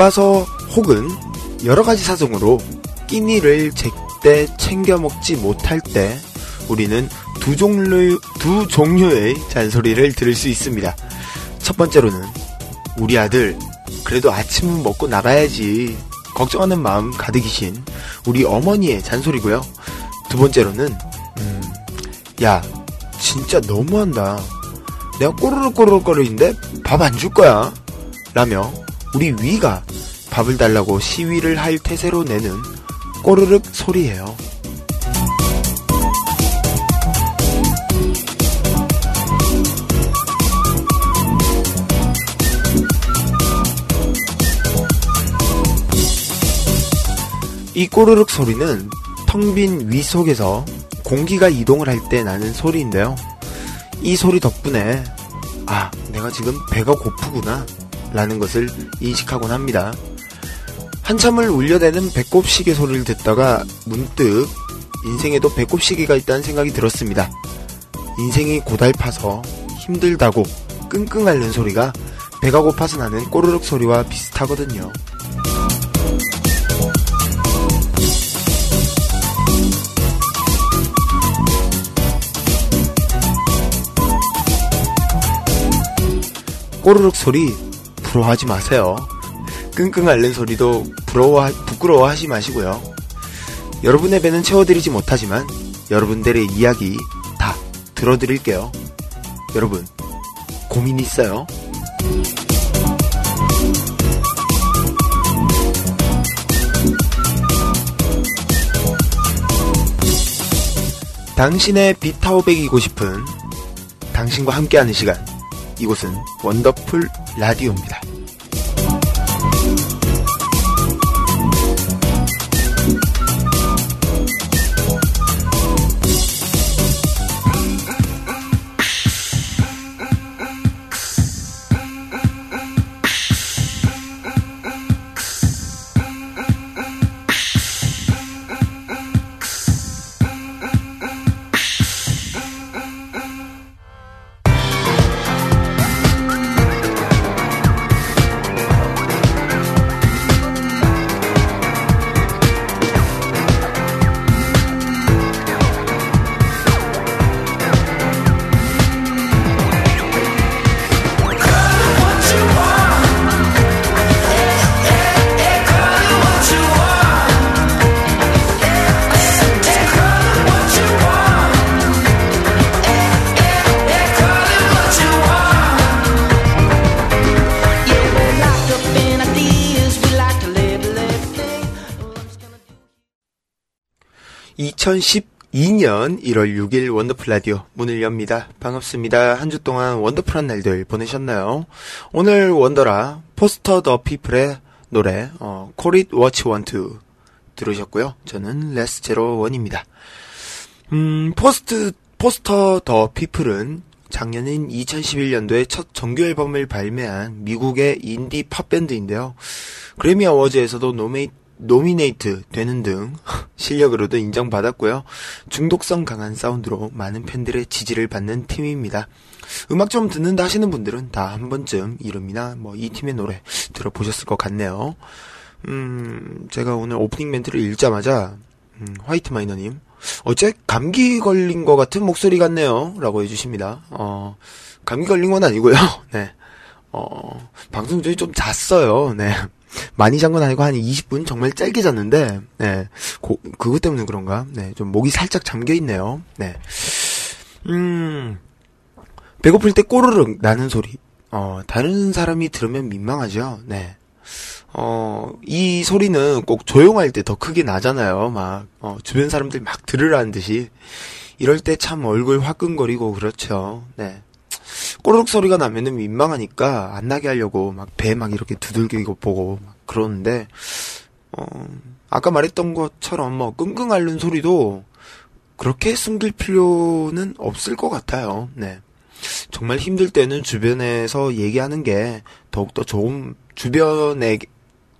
바빠서 혹은 여러 가지 사정으로 끼니를 제때 챙겨 먹지 못할 때 우리는 두 종류 두 종류의 잔소리를 들을 수 있습니다. 첫 번째로는 우리 아들 그래도 아침은 먹고 나가야지 걱정하는 마음 가득이신 우리 어머니의 잔소리고요. 두 번째로는 음, 야 진짜 너무한다. 내가 꼬르륵 꼬르륵 거리는데 밥 안 줄 거야. 라며 우리 위가 밥을 달라고 시위를 할 태세로 내는 꼬르륵 소리예요. 이 꼬르륵 소리는 텅 빈 위 속에서 공기가 이동을 할 때 나는 소리인데요. 이 소리 덕분에 아, 내가 지금 배가 고프구나 라는 것을 인식하곤 합니다. 한참을 울려대는 배꼽 시계 소리를 듣다가 문득 인생에도 배꼽 시계가 있다는 생각이 들었습니다. 인생이 고달파서 힘들다고 끙끙 앓는 소리가 배가 고파서 나는 꼬르륵 소리와 비슷하거든요. 꼬르륵 소리 부러워하지 마세요. 끙끙 앓는 소리도 부러워 부끄러워하지 마시고요. 여러분의 배는 채워드리지 못하지만 여러분들의 이야기 다 들어드릴게요. 여러분 고민 있어요? 당신의 비타오백이고 싶은 당신과 함께하는 시간 이곳은 원더풀 라디오입니다. (2012년 1월 6일) 원더풀 라디오 문을 엽니다. 반갑습니다. 한 주 동안 원더풀한 날들 보내셨나요? 오늘 원더라 Foster the People의 노래 어, Call It What You Want To 들으셨고요. 저는 레스 제로 원입니다. 음 포스트 Foster the People은 작년인 2011년도에 첫 정규 앨범을 발매한 미국의 인디 팝 밴드인데요. 그래미 어워즈에서도 노메이, 노미네이트 되는 등 실력으로도 인정받았고요. 중독성 강한 사운드로 많은 팬들의 지지를 받는 팀입니다. 음악 좀 듣는다 하시는 분들은 다 한 번쯤 이름이나 뭐 이 팀의 노래 들어보셨을 것 같네요. 음, 제가 오늘 오프닝 멘트를 읽자마자 음, 화이트 마이너님 어째 감기 걸린 것 같은 목소리 같네요. 라고 해주십니다. 어, 감기 걸린 건 아니고요. 네. 어, 방송 중에 좀 잤어요. 네. 많이 잔 건 아니고 한 20분 정말 짧게 잤는데, 네. 고, 그것 때문에 그런가? 네. 좀 목이 살짝 잠겨 있네요. 네. 음, 배고플 때 꼬르륵 나는 소리. 어, 다른 사람이 들으면 민망하죠. 네. 어, 이 소리는 꼭 조용할 때 더 크게 나잖아요. 막, 어, 주변 사람들 막 들으라는 듯이. 이럴 때 참 얼굴 화끈거리고 그렇죠. 네. 꼬르륵 소리가 나면은 민망하니까 안 나게 하려고 막 배 막 이렇게 두들기고 보고 막 그러는데, 어, 아까 말했던 것처럼 뭐 끙끙 앓는 소리도 그렇게 숨길 필요는 없을 것 같아요. 네. 정말 힘들 때는 주변에서 얘기하는 게 더욱더 좋은, 주변에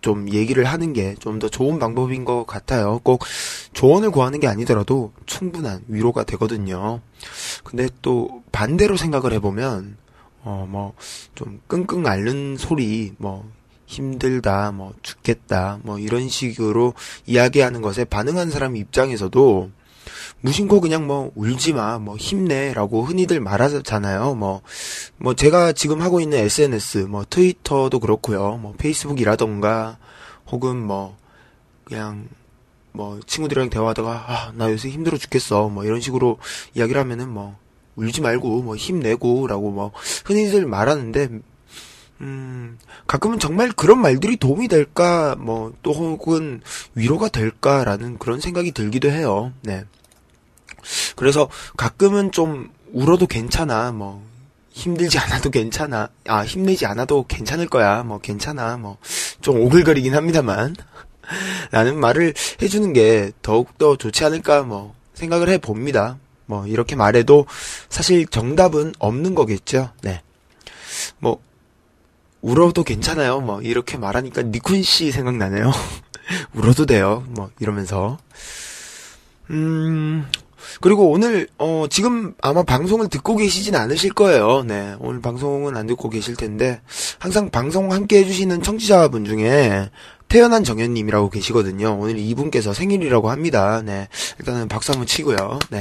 좀 얘기를 하는 게 좀 더 좋은 방법인 것 같아요. 꼭 조언을 구하는 게 아니더라도 충분한 위로가 되거든요. 근데 또 반대로 생각을 해보면, 어, 뭐, 좀 끙끙 앓는 소리, 뭐, 힘들다, 뭐, 죽겠다, 뭐, 이런 식으로 이야기하는 것에 반응한 사람 입장에서도 무심코 그냥 뭐 울지 마, 뭐 힘내라고 흔히들 말하잖아요. 뭐, 뭐 제가 지금 하고 있는 SNS, 뭐 트위터도 그렇고요. 뭐 페이스북이라던가 혹은 뭐 그냥 뭐 친구들이랑 대화하다가 아, 나 요새 힘들어 죽겠어. 뭐 이런 식으로 이야기를 하면은 뭐 울지 말고 뭐 힘내고라고 뭐 흔히들 말하는데 음, 가끔은 정말 그런 말들이 도움이 될까, 뭐, 또 혹은 위로가 될까라는 그런 생각이 들기도 해요. 네. 그래서 가끔은 좀 울어도 괜찮아. 뭐 힘들지 않아도 괜찮아. 아, 힘내지 않아도 괜찮을 거야. 뭐 괜찮아. 뭐 좀 오글거리긴 합니다만. 라는 말을 해주는 게 더욱더 좋지 않을까 뭐 생각을 해 봅니다. 뭐 이렇게 말해도 사실 정답은 없는 거겠죠. 네. 뭐 울어도 괜찮아요. 뭐 이렇게 말하니까 니쿤 씨 생각나네요. 울어도 돼요. 뭐 이러면서 음 그리고 오늘 어 지금 아마 방송을 듣고 계시진 않으실 거예요. 네. 오늘 방송은 안 듣고 계실 텐데 항상 방송 함께 해 주시는 청취자분 중에 태연한 정현님이라고 계시거든요. 오늘 이분께서 생일이라고 합니다. 네. 일단은 박수 한번 치고요. 네.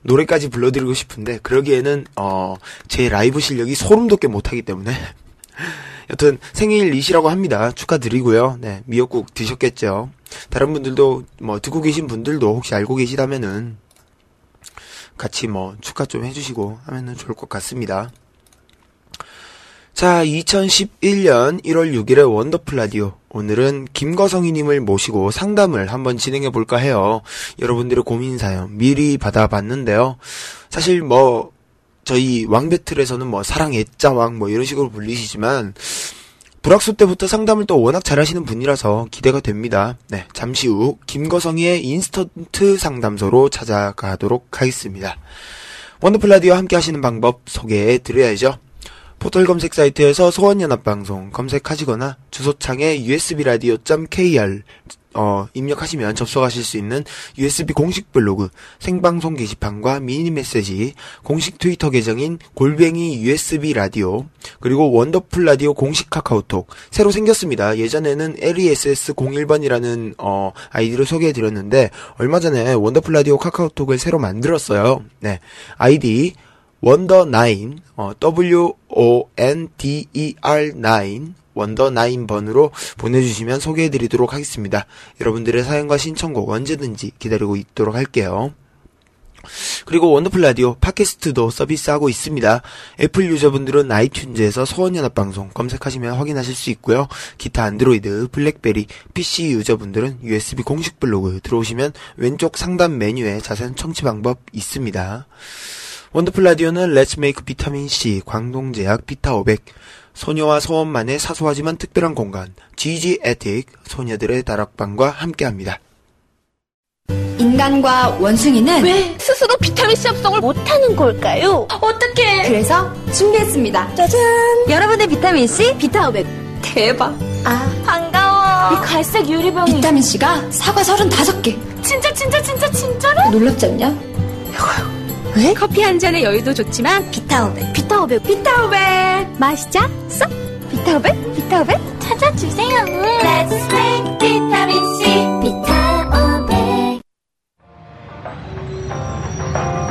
노래까지 불러드리고 싶은데, 그러기에는, 어, 제 라이브 실력이 소름 돋게 못하기 때문에. 여튼 생일이시라고 합니다. 축하드리고요. 네. 미역국 드셨겠죠. 다른 분들도, 뭐, 듣고 계신 분들도 혹시 알고 계시다면은, 같이 뭐 축하 좀 해주시고 하면은 좋을 것 같습니다. 자, 2011년 1월 6일의 원더풀 라디오. 오늘은 김거성이님을 모시고 상담을 한번 진행해 볼까 해요. 여러분들의 고민 사연 미리 받아봤는데요. 사실 뭐, 저희 왕배틀에서는 뭐 사랑 애자왕 뭐 이런 식으로 불리시지만, 불학수 때부터 상담을 또 워낙 잘하시는 분이라서 기대가 됩니다. 네, 잠시 후 김거성이의 인스턴트 상담소로 찾아가도록 하겠습니다. 원더풀 라디오 함께 하시는 방법 소개해 드려야죠. 포털 검색 사이트에서 소원연합방송 검색하시거나 주소창에 usbradio.kr 어, 입력하시면 접속하실 수 있는 USB 공식 블로그, 생방송 게시판과 미니 메시지, 공식 트위터 계정인 골뱅이 USB 라디오, 그리고 원더풀 라디오 공식 카카오톡, 새로 생겼습니다. 예전에는 LESS01번이라는, 어, 아이디를 소개해 드렸는데, 얼마 전에 원더풀 라디오 카카오톡을 새로 만들었어요. 네. 아이디, wonder9, 어, W-O-N-D-E-R 9, wonder 9번으로 보내주시면 소개해드리도록 하겠습니다. 여러분들의 사연과 신청곡 언제든지 기다리고 있도록 할게요. 그리고 원더풀 라디오 팟캐스트도 서비스하고 있습니다. 애플 유저분들은 아이튠즈에서 소원연합방송 검색하시면 확인하실 수 있고요. 기타 안드로이드, 블랙베리, PC 유저분들은 USB 공식 블로그 들어오시면 왼쪽 상단 메뉴에 자세한 청취 방법 있습니다. 원더풀 라디오는 Let's make 비타민 C, 광동제약 비타 500, 소녀와 소원만의 사소하지만 특별한 공간, GG 에틱, 소녀들의 다락방과 함께합니다. 인간과 원숭이는 왜 스스로 비타민C 합성을 못하는 걸까요? 어떻게? 그래서 준비했습니다. 짜잔! 여러분의 비타민C 비타 500 대박! 아 반가워. 이 갈색 유리병이 비타민C가 사과 35개 진짜 진짜 진짜 진짜로? 놀랍지 않냐? 왜? 커피 한 잔의 여유도 좋지만 비타500 비타500 비타500 마시자 쏙 비타500 비타500 찾아주세요. Let's make 비타민C. 비타500 아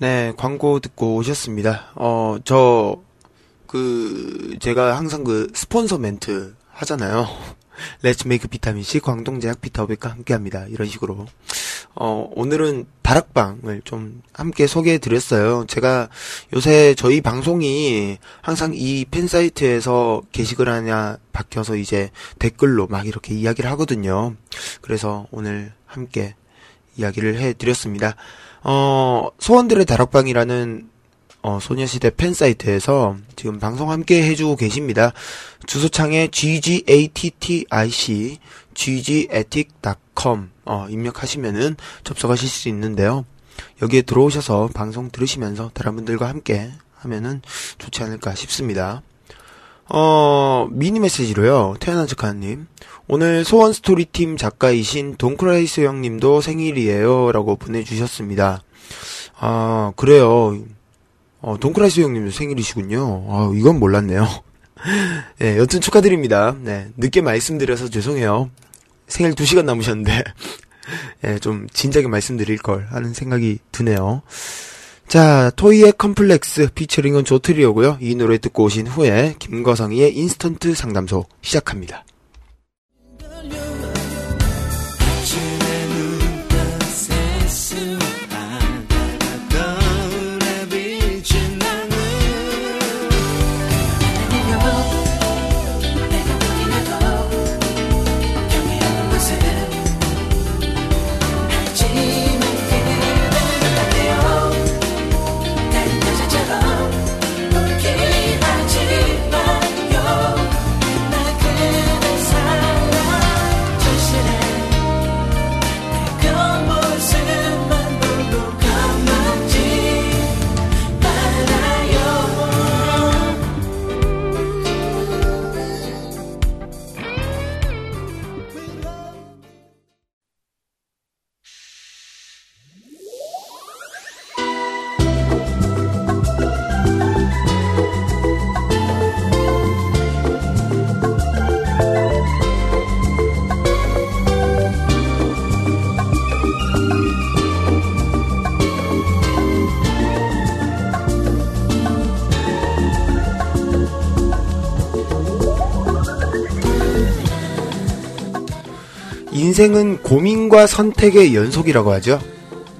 네, 광고 듣고 오셨습니다. 어, 저, 그, 제가 항상 그 스폰서 멘트 하잖아요. Let's make 비타민C 광동제약 비타오백과 함께 합니다. 이런 식으로. 어, 오늘은 다락방을 좀 함께 소개해 드렸어요. 제가 요새 저희 방송이 항상 이 팬사이트에서 게시글 하나 바뀌어서 이제 댓글로 막 이렇게 이야기를 하거든요. 그래서 오늘 함께 이야기를 해 드렸습니다. 어, 소원들의 다락방이라는 어, 소녀시대 팬 사이트에서 지금 방송 함께 해주고 계십니다. 주소창에 ggattic, ggattic.com, 어, 입력하시면은 접속하실 수 있는데요. 여기에 들어오셔서 방송 들으시면서 다른 분들과 함께 하면은 좋지 않을까 싶습니다. 어, 미니 메시지로요. 태어난 척하님. 오늘 소원 스토리팀 작가이신 돈크라이스 형님도 생일이에요. 라고 보내주셨습니다. 아, 그래요. 어, 돈크라이스 형님도 생일이시군요. 아, 이건 몰랐네요. 네, 여튼 축하드립니다. 네, 늦게 말씀드려서 죄송해요. 생일 2시간 남으셨는데, 예, 좀 진작에 말씀드릴 걸 하는 생각이 드네요. 자, 토이의 컴플렉스 피처링은 조트리오고요. 이 노래 듣고 오신 후에 김거성이의 인스턴트 상담소 시작합니다. 인생은 고민과 선택의 연속이라고 하죠.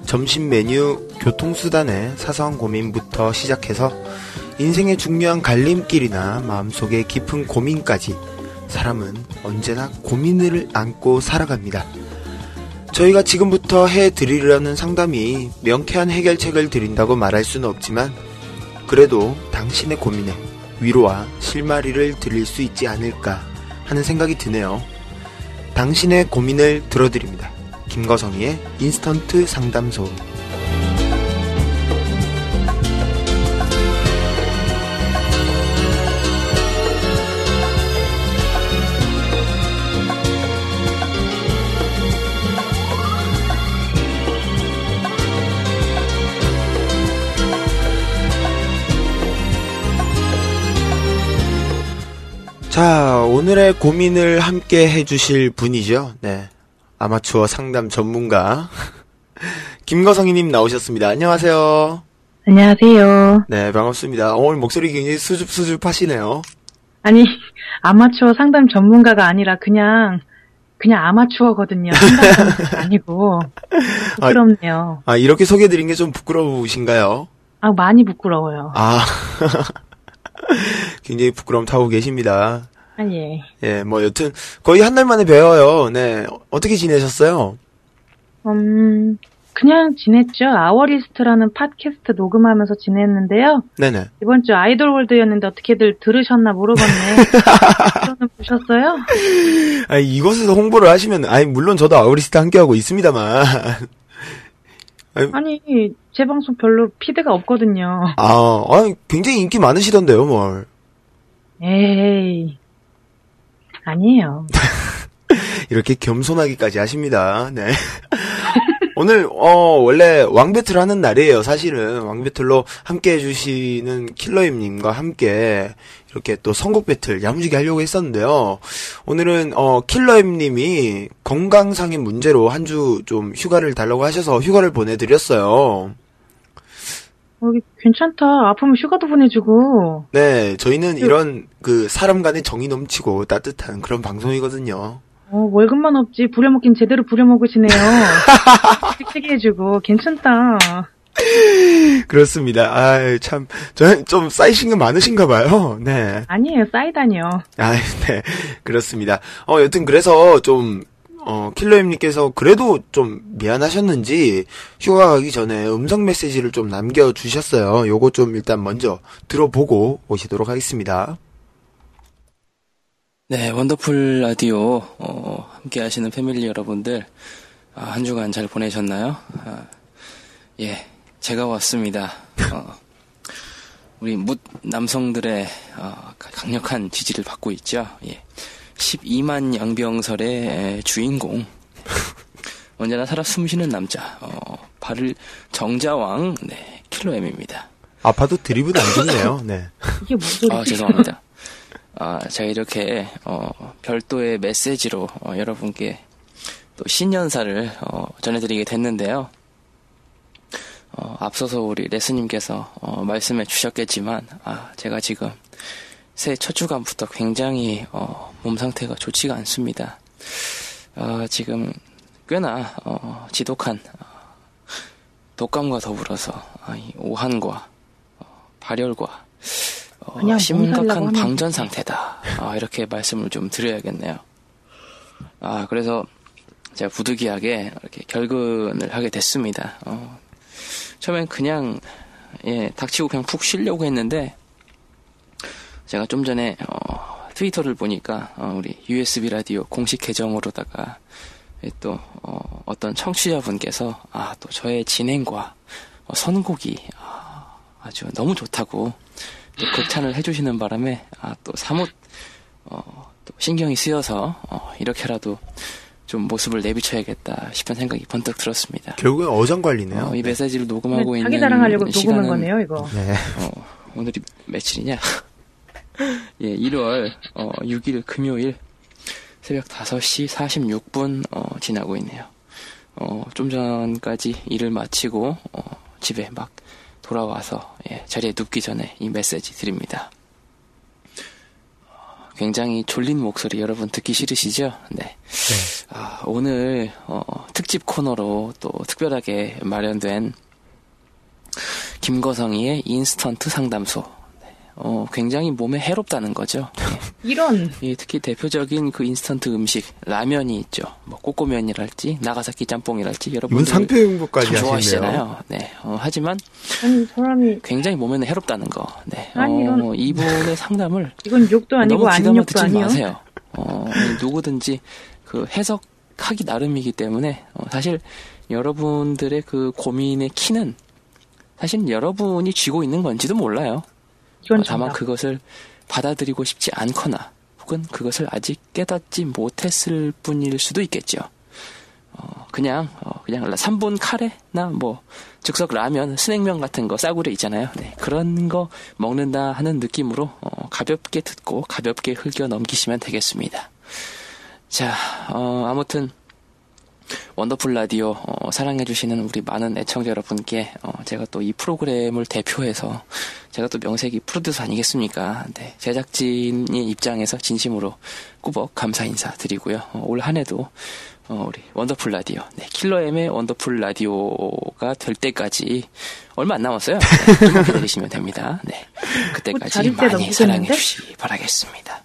점심 메뉴, 교통수단의 사소한 고민부터 시작해서 인생의 중요한 갈림길이나 마음속의 깊은 고민까지 사람은 언제나 고민을 안고 살아갑니다. 저희가 지금부터 해 드리려는 상담이 명쾌한 해결책을 드린다고 말할 수는 없지만 그래도 당신의 고민에 위로와 실마리를 드릴 수 있지 않을까 하는 생각이 드네요. 당신의 고민을 들어드립니다. 김거성이의 인스턴트 상담소. 자, 오늘의 고민을 함께 해주실 분이죠. 네. 아마추어 상담 전문가. 김거성이님 나오셨습니다. 안녕하세요. 안녕하세요. 네, 반갑습니다. 오늘 목소리 굉장히 수줍수줍 하시네요. 아니, 아마추어 상담 전문가가 아니라 그냥, 그냥 아마추어거든요. 아니고. 부끄럽네요. 아, 이렇게 소개해드린 게 좀 부끄러우신가요? 아, 많이 부끄러워요. 아, 굉장히 부끄러움 타고 계십니다. 아, 예. 예, 뭐, 여튼, 거의 한 달 만에 뵈어요. 네. 어떻게 지내셨어요? 음, 그냥 지냈죠. 아워리스트라는 팟캐스트 녹음하면서 지냈는데요. 네네. 이번 주 아이돌 월드였는데 어떻게들 들으셨나 모르겠네. 저는 보셨어요? 아니, 이곳에서 홍보를 하시면, 아니, 물론 저도 아우리스트 함께하고 있습니다만. 아니, 제 방송 별로 피드가 없거든요. 아, 아니, 굉장히 인기 많으시던데요, 뭘. 에이. 아니에요. 이렇게 겸손하기까지 하십니다. 네. 오늘 어 원래 왕배틀 하는 날이에요. 사실은 왕배틀로 함께 해주시는 킬러임님과 함께 이렇게 또 선곡 배틀 야무지게 하려고 했었는데요. 오늘은 어 킬러임님이 건강상의 문제로 한 주 좀 휴가를 달라고 하셔서 휴가를 보내드렸어요. 여기 괜찮다. 아프면 휴가도 보내주고. 네, 저희는 이런 그 사람 간의 정이 넘치고 따뜻한 그런 방송이거든요. 어, 월급만 없지. 부려먹긴 제대로 부려먹으시네요. 씩씩하게 해주고. 괜찮다. 그렇습니다. 아, 참, 저는 좀 쌓이신 게 많으신가 봐요. 네. 아니에요. 싸이다니요. 아, 네. 그렇습니다. 어, 여튼 그래서 좀, 어, 킬러임님께서 그래도 좀 미안하셨는지 휴가 가기 전에 음성 메시지를 좀 남겨주셨어요. 요거 좀 일단 먼저 들어보고 오시도록 하겠습니다. 네, 원더풀 라디오 어, 함께 하시는 패밀리 여러분들 아, 한 주간 잘 보내셨나요? 아, 예, 제가 왔습니다. 어, 우리 묻 남성들의 어, 강력한 지지를 받고 있죠. 예, 12만 양병설의 에, 주인공 언제나 살아 숨쉬는 남자 어, 발을 정자왕 네, 킬로엠입니다. 아파도 드립은 안 좋네요. 네. 이게 무슨? 아, 죄송합니다. 아, 제가 이렇게, 어, 별도의 메시지로, 어, 여러분께 또 신년사를, 어, 전해드리게 됐는데요. 어, 앞서서 우리 레스님께서, 어, 말씀해 주셨겠지만, 아, 제가 지금 새해 첫 주간부터 굉장히, 어, 몸 상태가 좋지가 않습니다. 어, 지금 꽤나, 어, 지독한, 어, 독감과 더불어서, 아, 이 오한과, 어, 발열과, 어, 심각한 방전 상태다. 아, 이렇게 말씀을 좀 드려야겠네요. 아, 그래서 제가 부득이하게 이렇게 결근을 하게 됐습니다. 어, 처음엔 그냥, 예, 닥치고 그냥 푹 쉬려고 했는데, 제가 좀 전에, 어, 트위터를 보니까, 어, 우리 USB 라디오 공식 계정으로다가, 예, 또, 어, 어떤 청취자분께서, 아, 또 저의 진행과 어, 선곡이, 아, 아주 너무 좋다고, 또 극찬을 해주시는 바람에 아, 또 사뭇 어, 또 신경이 쓰여서 어, 이렇게라도 좀 모습을 내비쳐야겠다 싶은 생각이 번뜩 들었습니다. 결국엔 어장 관리네요. 어, 이 메시지를 녹음하고 있는 자기 자랑하려고 녹음한 거네요, 이거. 네. 어, 오늘이 며칠이냐? 예, 1월 어, 6일 금요일 새벽 5시 46분 어, 지나고 있네요. 어, 좀 전까지 일을 마치고 어, 집에 막 돌아와서 예, 자리에 눕기 전에 이 메시지 드립니다. 어, 굉장히 졸린 목소리 여러분 듣기 싫으시죠? 네. 아, 오늘 어, 특집 코너로 또 특별하게 마련된 김거성이의 인스턴트 상담소. 네, 어, 굉장히 몸에 해롭다는 거죠. 이런. 예, 특히 대표적인 그 인스턴트 음식 라면이 있죠. 뭐 꼬꼬면이랄지 나가사키 짬뽕이랄지 참 하시네요. 좋아하시잖아요. 네. 어, 하지만 아니, 사람이, 굉장히 몸에는 해롭다는 거. 네. 아니, 이런- 어, 이분의 상담을 이건 욕도 아니고 아닌 욕도 아니요. 마세요. 어, 누구든지 그 해석하기 나름이기 때문에 어, 사실 여러분들의 그 고민의 키는 사실 여러분이 쥐고 있는 건지도 몰라요. 다만. 그것을 받아들이고 싶지 않거나 혹은 그것을 아직 깨닫지 못했을 뿐일 수도 있겠죠. 어, 그냥 어, 그냥 3분 카레나 뭐 즉석 라면, 스낵면 같은 거 싸구려 있잖아요. 네, 그런 거 먹는다 하는 느낌으로 어, 가볍게 듣고 가볍게 흘겨 넘기시면 되겠습니다. 자, 어, 아무튼 원더풀 라디오 어, 사랑해주시는 우리 많은 애청자 여러분께 어, 제가 또 이 프로그램을 대표해서 제가 또 명색이 프로듀서 아니겠습니까? 네, 제작진의 입장에서 진심으로 꾸벅 감사 인사 드리고요. 어, 올 한 해도 어, 우리 원더풀 라디오, 네, 킬러엠의 원더풀 라디오가 될 때까지 얼마 안 남았어요. 네, 기다리시면 됩니다. 네, 그때까지 때 많이? 사랑해 주시기 바라겠습니다.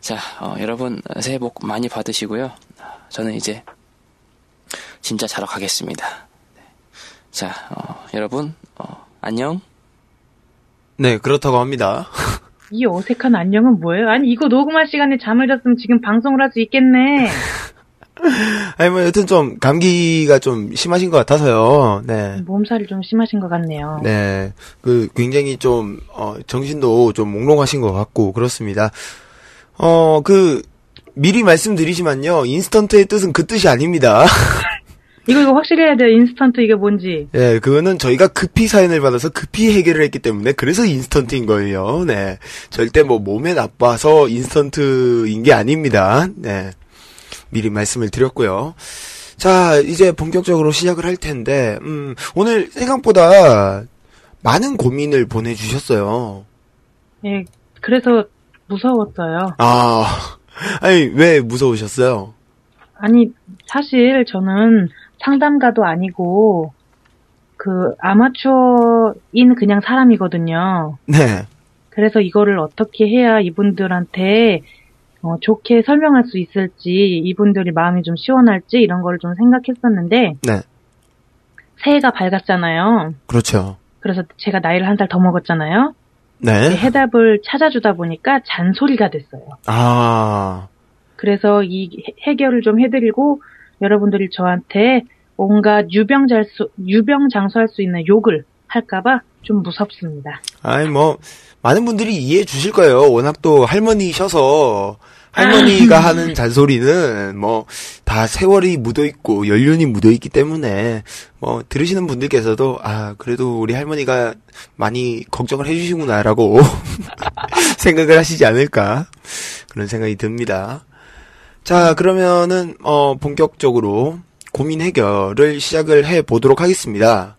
자, 어, 여러분 새해 복 많이 받으시고요. 저는 이제 진짜 자러 가겠습니다. 네. 자, 어, 여러분 어, 안녕. 네, 그렇다고 합니다. 이 어색한 안녕은 뭐예요? 아니, 이거 녹음할 시간에 잠을 잤으면 지금 방송을 할 수 있겠네. 아니, 뭐, 여튼 좀, 감기가 좀 심하신 것 같아서요. 네. 몸살이 좀 심하신 것 같네요. 네. 그, 굉장히 좀, 어, 정신도 좀 몽롱하신 것 같고, 그렇습니다. 어, 그, 미리 말씀드리지만요. 인스턴트의 뜻은 그 뜻이 아닙니다. 이거 이거 확실히 해야 돼요. 인스턴트 이게 뭔지. 예, 그거는 저희가 급히 사연을 받아서 급히 해결을 했기 때문에 그래서 인스턴트인 거예요. 네. 절대 뭐 몸에 나빠서 인스턴트인 게 아닙니다. 네. 미리 말씀을 드렸고요. 자, 이제 본격적으로 시작을 할 텐데, 음, 오늘 생각보다 많은 고민을 보내주셨어요. 예, 그래서 무서웠어요. 아, 아니, 왜 무서우셨어요? 아니, 사실 저는 상담가도 아니고, 그, 아마추어인 그냥 사람이거든요. 네. 그래서 이거를 어떻게 해야 이분들한테 어, 좋게 설명할 수 있을지, 이분들이 마음이 좀 시원할지, 이런 걸 좀 생각했었는데, 네. 새해가 밝았잖아요. 그렇죠. 그래서 제가 나이를 한 살 더 먹었잖아요. 네. 그 해답을 찾아주다 보니까 잔소리가 됐어요. 아, 그래서 이 해- 해결을 좀 해드리고 여러분들이 저한테 온갖 유병장수 유병장수할 수 있는 욕을 할까봐 좀 무섭습니다. 아니, 뭐, 많은 분들이 이해해 주실 거예요. 워낙 또 할머니셔서, 할머니가 하는 잔소리는 뭐, 다 세월이 묻어있고, 연륜이 묻어있기 때문에, 뭐, 들으시는 분들께서도, 아, 그래도 우리 할머니가 많이 걱정을 해주시구나라고 생각을 하시지 않을까. 그런 생각이 듭니다. 자, 그러면은, 어, 본격적으로 고민 해결을 시작을 해 보도록 하겠습니다.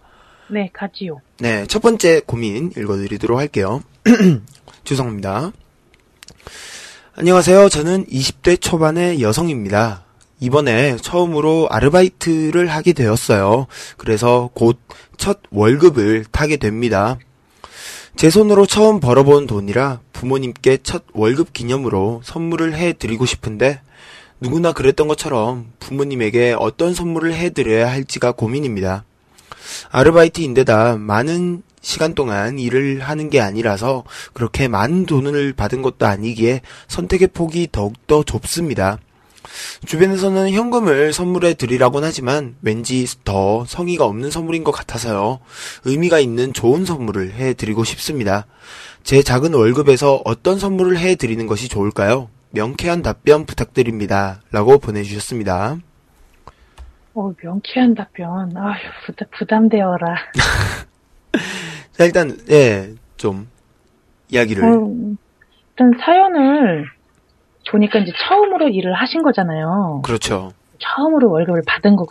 네, 가지요. 네, 첫 번째 고민 읽어드리도록 할게요. 죄송합니다. 안녕하세요. 저는 20대 초반의 여성입니다. 이번에 처음으로 아르바이트를 하게 되었어요. 그래서 곧 첫 월급을 타게 됩니다. 제 손으로 처음 벌어본 돈이라 부모님께 첫 월급 기념으로 선물을 해드리고 싶은데 누구나 그랬던 것처럼 부모님에게 어떤 선물을 해드려야 할지가 고민입니다. 아르바이트인데다 많은 시간 동안 일을 하는 게 아니라서 그렇게 많은 돈을 받은 것도 아니기에 선택의 폭이 더욱더 좁습니다. 주변에서는 현금을 선물해 드리라곤 하지만 왠지 더 성의가 없는 선물인 것 같아서요. 의미가 있는 좋은 선물을 해 드리고 싶습니다. 제 작은 월급에서 어떤 선물을 해 드리는 것이 좋을까요? 명쾌한 답변 부탁드립니다. 라고 보내주셨습니다. 어, 명쾌한 답변. 아휴, 부담, 부담되어라. 자, 일단, 예, 좀, 이야기를. 어, 일단 사연을 보니까 이제 처음으로 일을 하신 거잖아요. 그렇죠. 처음으로 월급을 받은 거,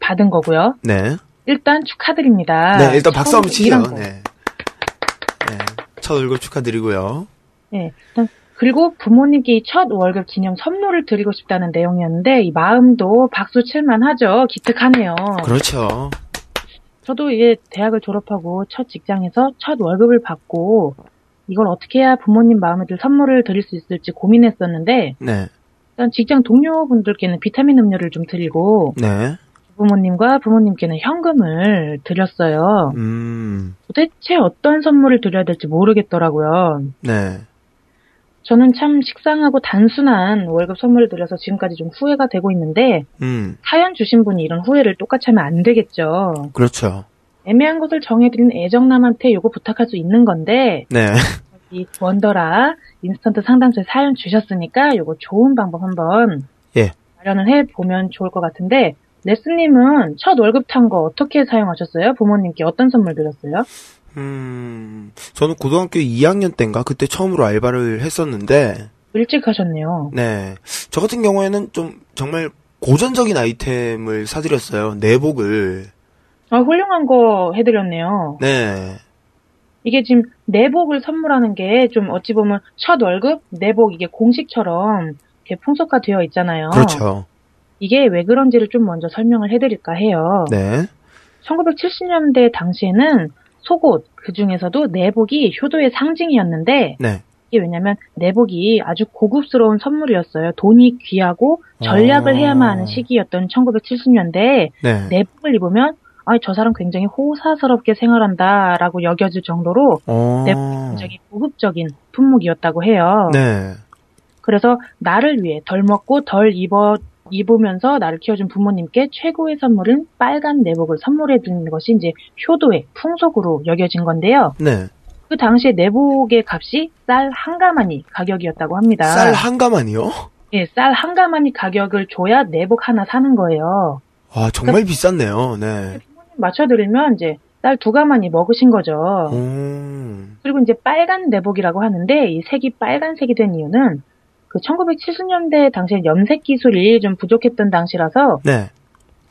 받은 거고요. 네. 일단 축하드립니다. 네, 일단 박수 한번 치죠. 거. 네. 네. 첫 월급 축하드리고요. 네, 일단 그리고 부모님께 이첫 월급 기념 선물을 드리고 싶다는 내용이었는데 이 마음도 박수 칠만 하죠. 기특하네요. 그렇죠. 저도 이제 대학을 졸업하고 첫 직장에서 첫 월급을 받고 이걸 어떻게 해야 부모님 마음에 들 선물을 드릴 수 있을지 고민했었는데 네. 일단 직장 동료분들께는 비타민 음료를 좀 드리고 네. 부모님과 부모님께는 현금을 드렸어요. 음, 도대체 어떤 선물을 드려야 될지 모르겠더라고요. 네. 저는 참 식상하고 단순한 월급 선물을 드려서 지금까지 좀 후회가 되고 있는데 음, 사연 주신 분이 이런 후회를 똑같이 하면 안 되겠죠. 그렇죠. 애매한 것을 정해드린 애정남한테 요거 부탁할 수 있는 건데 네. 이 원더라 인스턴트 상담소에 사연 주셨으니까 요거 좋은 방법 한번 예. 마련을 해보면 좋을 것 같은데 레스님은 첫 월급 탄 거 어떻게 사용하셨어요? 부모님께 어떤 선물 드렸어요? 음, 저는 고등학교 2학년 때인가 그때 처음으로 알바를 했었는데, 일찍 하셨네요. 네. 저 같은 경우에는 좀 정말 고전적인 아이템을 사드렸어요. 내복을. 아, 훌륭한 거 해드렸네요. 네. 이게 지금 내복을 선물하는 게 좀 어찌 보면 첫 월급, 내복 이게 공식처럼 이렇게 풍속화되어 있잖아요. 그렇죠. 이게 왜 그런지를 좀 먼저 설명을 해드릴까 해요. 네. 1970년대 당시에는 속옷, 그 중에서도 내복이 효도의 상징이었는데, 네. 이게 왜냐면 내복이 아주 고급스러운 선물이었어요. 돈이 귀하고 전략을 어. 해야만 하는 시기였던 1970년대에 네. 내복을 입으면 아, 저 사람 굉장히 호사스럽게 생활한다라고 여겨질 정도로 어. 내복이 굉장히 고급적인 품목이었다고 해요. 네. 그래서 나를 위해 덜 먹고 덜 입어 입으면서 나를 키워준 부모님께 최고의 선물은 빨간 내복을 선물해 드리는 것이 이제 효도의 풍속으로 여겨진 건데요. 네. 그 당시에 내복의 값이 쌀 한 가마니 가격이었다고 합니다. 쌀 한 가만이요? 예, 쌀한 가마니 가격을 줘야 내복 하나 사는 거예요. 아, 정말 비쌌네요. 네. 맞춰드리면 이제 딸두 가마니 먹으신 거죠. 음. 그리고 이제 빨간 내복이라고 하는데 이 색이 빨간색이 된 이유는 그 1970년대 당시에 염색 기술이 좀 부족했던 당시라서 네.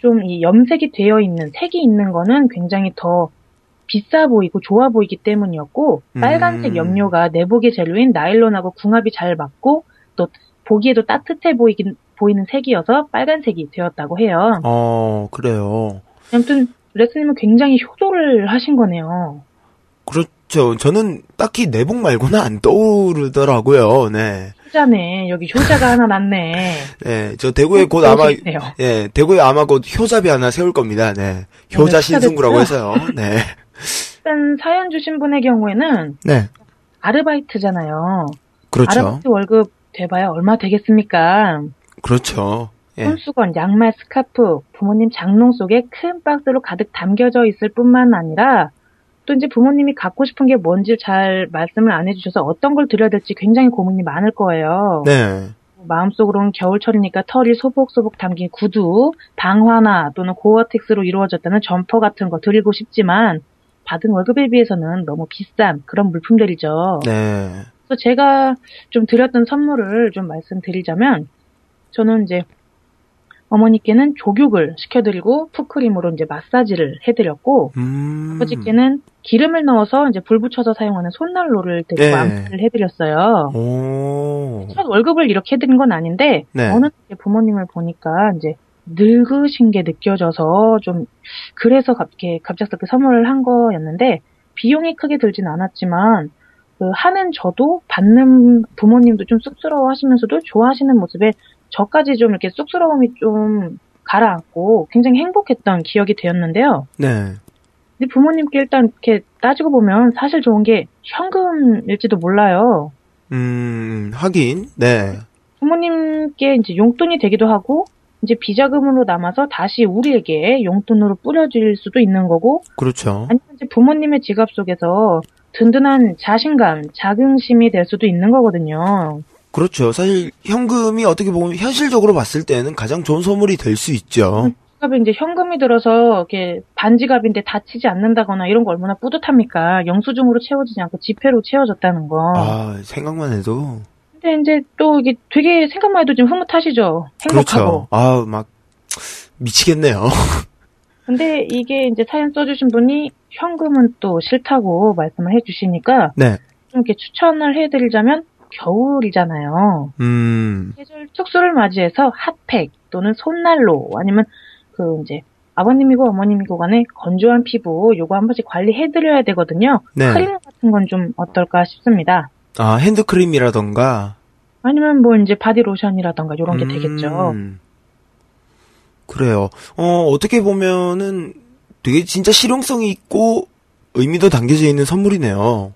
좀 이 염색이 되어 있는 색이 있는 거는 굉장히 더 비싸 보이고 좋아 보이기 때문이었고 음. 빨간색 염료가 내복의 재료인 나일론하고 궁합이 잘 맞고 또 보기에도 따뜻해 보이긴 보이는 색이어서 빨간색이 되었다고 해요. 어, 그래요. 아무튼 레스님은 굉장히 효도를 하신 거네요. 그렇죠. 저는 딱히 내복 말고는 안 떠오르더라고요. 네. 효자네. 여기 효자가 하나 났네. 네. 저 대구에 곧 아마, 있네요. 예, 대구에 아마 곧 효자비 하나 세울 겁니다. 네. 효자 네, 신승구라고 효자됐고요. 해서요. 네. 일단 사연 주신 분의 경우에는 네. 아르바이트잖아요. 그렇죠. 아르바이트 월급 돼봐야 얼마 되겠습니까? 그렇죠. 예. 손수건, 양말, 스카프, 부모님 장롱 속에 큰 박스로 가득 담겨져 있을 뿐만 아니라 또 이제 부모님이 갖고 싶은 게 뭔지 잘 말씀을 안 해주셔서 어떤 걸 드려야 될지 굉장히 고민이 많을 거예요. 네. 마음속으로는 겨울철이니까 털이 소복소복 담긴 구두, 방한화나 또는 고어텍스로 이루어졌다는 점퍼 같은 거 드리고 싶지만 받은 월급에 비해서는 너무 비싼 그런 물품들이죠. 네. 그래서 제가 좀 드렸던 선물을 좀 말씀드리자면 저는 이제 어머니께는 조육을 시켜드리고 푸크림으로 이제 마사지를 해드렸고 음. 아버지께는 기름을 넣어서 이제 불 붙여서 사용하는 손난로를 네. 데리고 암살을 해드렸어요. 오. 첫 월급을 이렇게 해드린 건 아닌데 네. 어느 때 부모님을 보니까 이제 늙으신 게 느껴져서 좀 그래서 갑자기 갑작스럽게 선물을 한 거였는데 비용이 크게 들진 않았지만 그 하는 저도 받는 부모님도 좀 쑥스러워하시면서도 좋아하시는 모습에 저까지 좀 이렇게 쑥스러움이 좀 가라앉고 굉장히 행복했던 기억이 되었는데요. 네. 근데 부모님께 일단 이렇게 따지고 보면 사실 좋은 게 현금일지도 몰라요. 음, 하긴, 네. 부모님께 이제 용돈이 되기도 하고 이제 비자금으로 남아서 다시 우리에게 용돈으로 뿌려질 수도 있는 거고 그렇죠. 아니면 이제 부모님의 지갑 속에서 든든한 자신감, 자긍심이 될 수도 있는 거거든요. 그렇죠. 사실 현금이 어떻게 보면 현실적으로 봤을 때는 가장 좋은 선물이 될 수 있죠. 지갑에 이제 현금이 들어서 이렇게 반지갑인데 다치지 않는다거나 이런 거 얼마나 뿌듯합니까? 영수증으로 채워지지 않고 지폐로 채워졌다는 거. 아, 생각만 해도. 근데 이제 또 이게 되게 생각만 해도 좀 흐뭇하시죠? 행복하고. 그렇죠. 아, 막, 미치겠네요. 근데 이게 이제 사연 써주신 분이 현금은 또 싫다고 말씀을 해주시니까 네. 좀 이렇게 추천을 해드리자면 겨울이잖아요. 음, 계절 특수를 맞이해서 핫팩 또는 손난로 아니면 그 이제 아버님이고 어머님이고 간에 건조한 피부 요거 한 번씩 관리해드려야 되거든요. 네. 크림 같은 건 좀 어떨까 싶습니다. 아, 핸드크림이라던가. 아니면 뭐 이제 바디로션이라던가 요런 게 되겠죠. 음, 그래요. 어, 어떻게 보면은 되게 진짜 실용성이 있고 의미도 담겨져 있는 선물이네요.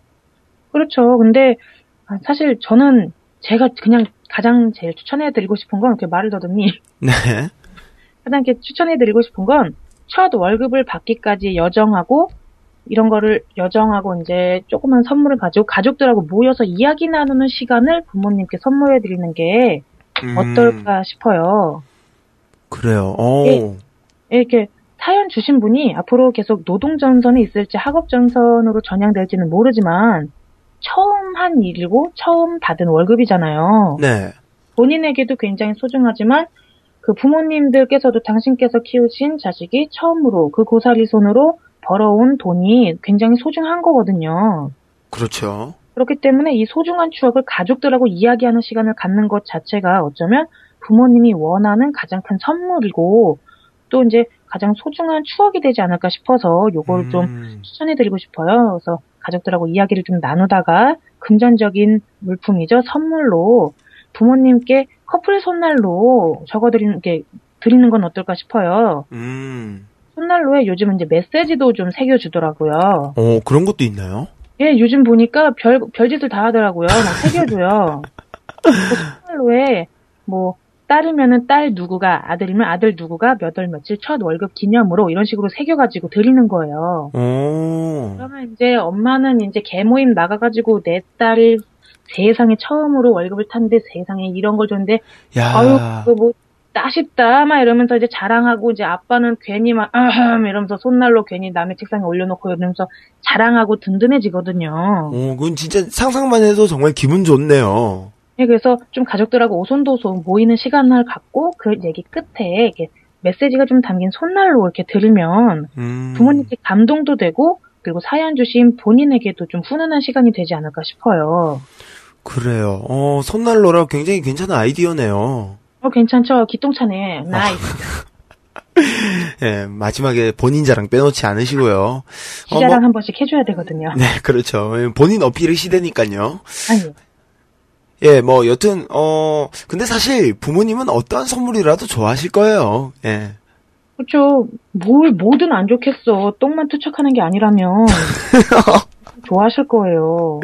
그렇죠. 근데 아, 사실 저는 제가 그냥 가장 제일 추천해드리고 싶은 건 이렇게 말을 더듬니 네. 가장 이렇게 추천해드리고 싶은 건 첫 월급을 받기까지 여정하고 이런 거를 여정하고 이제 조그만 선물을 가지고 가족들하고 모여서 이야기 나누는 시간을 부모님께 선물해 드리는 게 음, 어떨까 싶어요. 그래요. 어. 예. 이렇게 사연 주신 분이 앞으로 계속 노동 전선에 있을지 학업 전선으로 전향될지는 모르지만 처음 한 일이고 처음 받은 월급이잖아요. 네. 본인에게도 굉장히 소중하지만 그 부모님들께서도 당신께서 키우신 자식이 처음으로 그 고사리 손으로 벌어온 돈이 굉장히 소중한 거거든요. 그렇죠. 그렇기 때문에 이 소중한 추억을 가족들하고 이야기하는 시간을 갖는 것 자체가 어쩌면 부모님이 원하는 가장 큰 선물이고 또 이제 가장 소중한 추억이 되지 않을까 싶어서 요걸 좀 음, 추천해드리고 싶어요. 그래서 가족들하고 이야기를 좀 나누다가 금전적인 물품이죠. 선물로 부모님께 커플 손난로 적어드리는 게 드리는 건 어떨까 싶어요. 음. 손난로에 요즘은 이제 메시지도 좀 새겨주더라고요. 어, 그런 것도 있나요? 예, 요즘 보니까 별, 별짓을 다 하더라고요. 막 새겨줘요. 그 손난로에 뭐, 딸이면은 딸 누구가, 아들이면 아들 누구가 몇 월 며칠 첫 월급 기념으로 이런 식으로 새겨가지고 드리는 거예요. 오. 그러면 이제 엄마는 이제 개모임 나가가지고 내 딸이 세상에 처음으로 월급을 탔는데 세상에 이런 걸 줬는데 야. 아유 그거 뭐 아쉽다 막 이러면서 이제 자랑하고 이제 아빠는 괜히 막 아흠 이러면서 손난로 괜히 남의 책상에 올려놓고 이러면서 자랑하고 든든해지거든요. 어, 그건 진짜 상상만 해도 정말 기분 좋네요. 예, 그래서 좀 가족들하고 오손도손 모이는 시간을 갖고 그 얘기 끝에 이렇게 메시지가 좀 담긴 손난로 이렇게 들으면 음. 부모님께 감동도 되고 그리고 사연 주신 본인에게도 좀 훈훈한 시간이 되지 않을까 싶어요. 그래요. 어, 손난로라 굉장히 괜찮은 아이디어네요. 어, 괜찮죠? 기똥차네. nice. 예, 마지막에 본인 자랑 빼놓지 않으시고요. 어, 시자랑 뭐, 한 번씩 해줘야 되거든요. 네, 그렇죠. 예, 본인 어필의 시대니까요. 아니, 예, 뭐, 여튼, 어, 근데 사실 부모님은 어떠한 선물이라도 좋아하실 거예요. 예. 그렇죠. 뭘 뭐든 안 좋겠어. 똥만 투척하는 게 아니라면 좋아하실 거예요.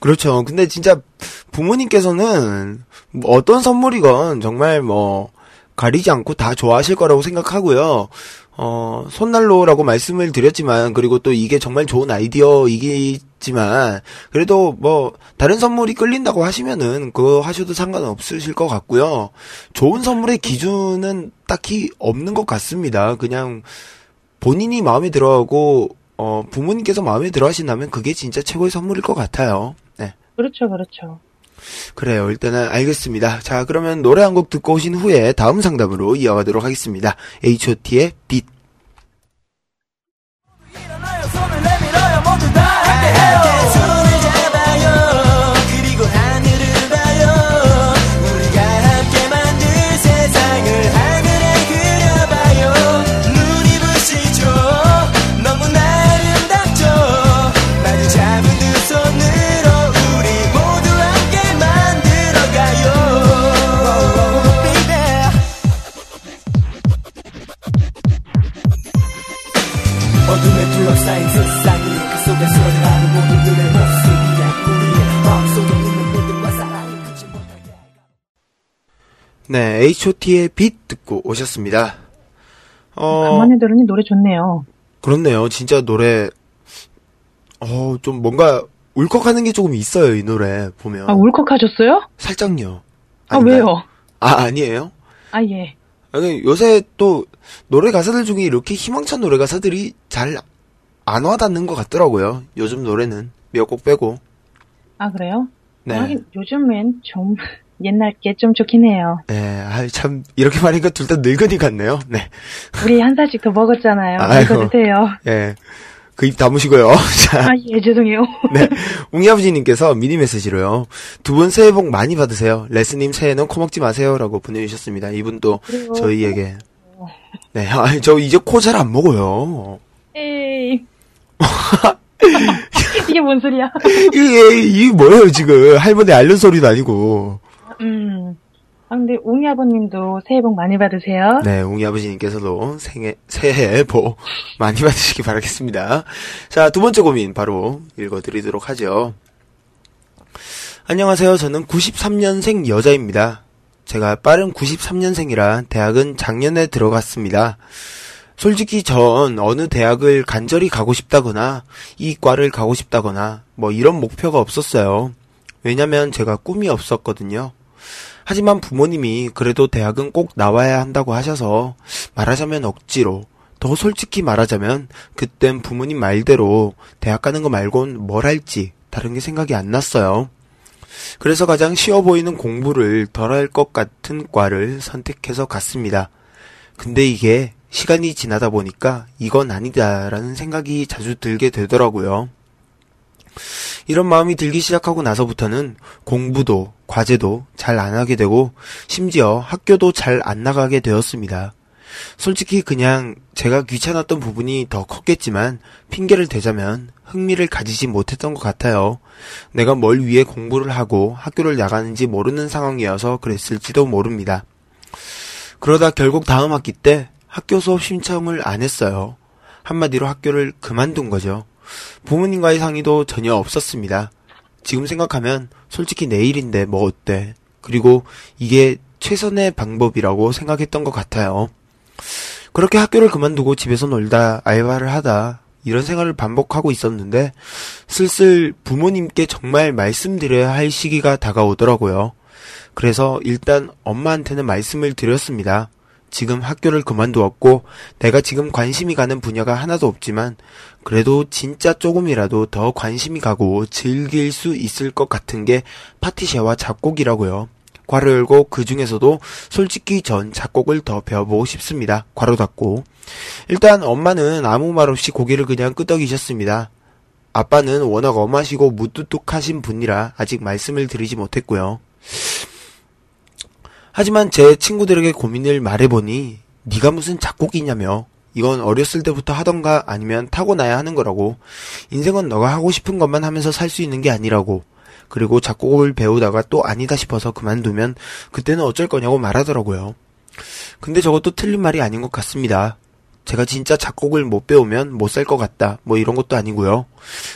그렇죠. 근데 진짜 부모님께서는 뭐 어떤 선물이건 정말 뭐 가리지 않고 다 좋아하실 거라고 생각하고요. 어, 손난로라고 말씀을 드렸지만 그리고 또 이게 정말 좋은 아이디어이겠지만 그래도 뭐 다른 선물이 끌린다고 하시면은 그거 하셔도 상관없으실 것 같고요. 좋은 선물의 기준은 딱히 없는 것 같습니다. 그냥 본인이 마음에 들어 하고 어, 부모님께서 마음에 들어 하신다면 그게 진짜 최고의 선물일 것 같아요. 네. 그렇죠, 그렇죠. 그래요. 일단은 알겠습니다. 자, 그러면 노래 한 곡 듣고 오신 후에 다음 상담으로 이어가도록 하겠습니다. H.O.T의 빛. 어둠에 둘러싸인 세상이 그 속에 소리나는 모두들의 모습이야 우리의 마음속에 있는 믿음과 사랑이 크지 못하게 네, H.O.T의 빛 듣고 오셨습니다. 어, 가만히 들으니 노래 좋네요. 그렇네요. 진짜 노래, 어, 좀 뭔가 울컥하는 게 조금 있어요, 이 노래 보면. 아, 울컥하셨어요? 살짝요. 아, 아닌가요? 왜요? 아, 아니에요? 아, 예. 아니, 요새 또 노래 가사들 중에 이렇게 희망찬 노래 가사들이 잘 안 와닿는 것 같더라고요. 요즘 노래는 몇 곡 빼고. 아, 그래요? 네. 하긴 요즘엔 좀 옛날 게 좀 좋긴 해요. 네, 아, 참 이렇게 말하니까 둘 다 늙은이 같네요. 네, 우리 한 살씩 더 먹었잖아요. 이거 드세요. 예, 그 입 다무시고요. 자, 아, 예, 죄송해요. 네, 웅이 아버지님께서 미니 메시지로요. 두 분 새해 복 많이 받으세요. 레스님 새해는 코 먹지 마세요 라고 보내주셨습니다. 이분도 그래요. 저희에게. 네, 아, 저 이제 코 잘 안 먹어요. 에이. 이게 뭔 소리야? 이게 이게 뭐예요 지금 할머니 알는 소리도 아니고. 음. 아, 근데 웅이 아버님도 새해 복 많이 받으세요. 네, 웅이 아버지님께서도 생애, 새해 복 많이 받으시기 바라겠습니다. 자, 두 번째 고민 바로 읽어드리도록 하죠. 안녕하세요. 저는 93년생 여자입니다. 제가 빠른 93년생이라 대학은 작년에 들어갔습니다. 솔직히 전 어느 대학을 간절히 가고 싶다거나 이 과를 가고 싶다거나 뭐 이런 목표가 없었어요. 왜냐면 제가 꿈이 없었거든요. 하지만 부모님이 그래도 대학은 꼭 나와야 한다고 하셔서 말하자면 억지로 더 솔직히 말하자면 그땐 부모님 말대로 대학 가는 거 말곤 뭘 할지 다른 게 생각이 안 났어요. 그래서 가장 쉬워 보이는 공부를 덜 할 것 같은 과를 선택해서 갔습니다. 근데 이게 시간이 지나다 보니까 이건 아니다라는 생각이 자주 들게 되더라고요. 이런 마음이 들기 시작하고 나서부터는 공부도 과제도 잘 안 하게 되고 심지어 학교도 잘 안 나가게 되었습니다. 솔직히 그냥 제가 귀찮았던 부분이 더 컸겠지만 핑계를 대자면 흥미를 가지지 못했던 것 같아요. 내가 뭘 위해 공부를 하고 학교를 나가는지 모르는 상황이어서 그랬을지도 모릅니다. 그러다 결국 다음 학기 때 학교 수업 신청을 안 했어요. 한마디로 학교를 그만둔 거죠. 부모님과의 상의도 전혀 없었습니다. 지금 생각하면 솔직히 내일인데 뭐 어때. 그리고 이게 최선의 방법이라고 생각했던 것 같아요. 그렇게 학교를 그만두고 집에서 놀다 알바를 하다 이런 생활을 반복하고 있었는데 슬슬 부모님께 정말 말씀드려야 할 시기가 다가오더라고요. 그래서 일단 엄마한테는 말씀을 드렸습니다. 지금 학교를 그만두었고 내가 지금 관심이 가는 분야가 하나도 없지만 그래도 진짜 조금이라도 더 관심이 가고 즐길 수 있을 것 같은 게 파티쉐와 작곡이라고요. 괄호 열고 그 중에서도 솔직히 전 작곡을 더 배워보고 싶습니다. 괄호 닫고 일단 엄마는 아무 말 없이 고개를 그냥 끄덕이셨습니다. 아빠는 워낙 엄하시고 무뚝뚝하신 분이라 아직 말씀을 드리지 못했고요. 하지만 제 친구들에게 고민을 말해보니 네가 무슨 작곡이냐며 이건 어렸을 때부터 하던가 아니면 타고나야 하는 거라고 인생은 너가 하고 싶은 것만 하면서 살 수 있는 게 아니라고 그리고 작곡을 배우다가 또 아니다 싶어서 그만두면 그때는 어쩔 거냐고 말하더라고요. 근데 저것도 틀린 말이 아닌 것 같습니다. 제가 진짜 작곡을 못 배우면 못 살 것 같다. 뭐 이런 것도 아니고요.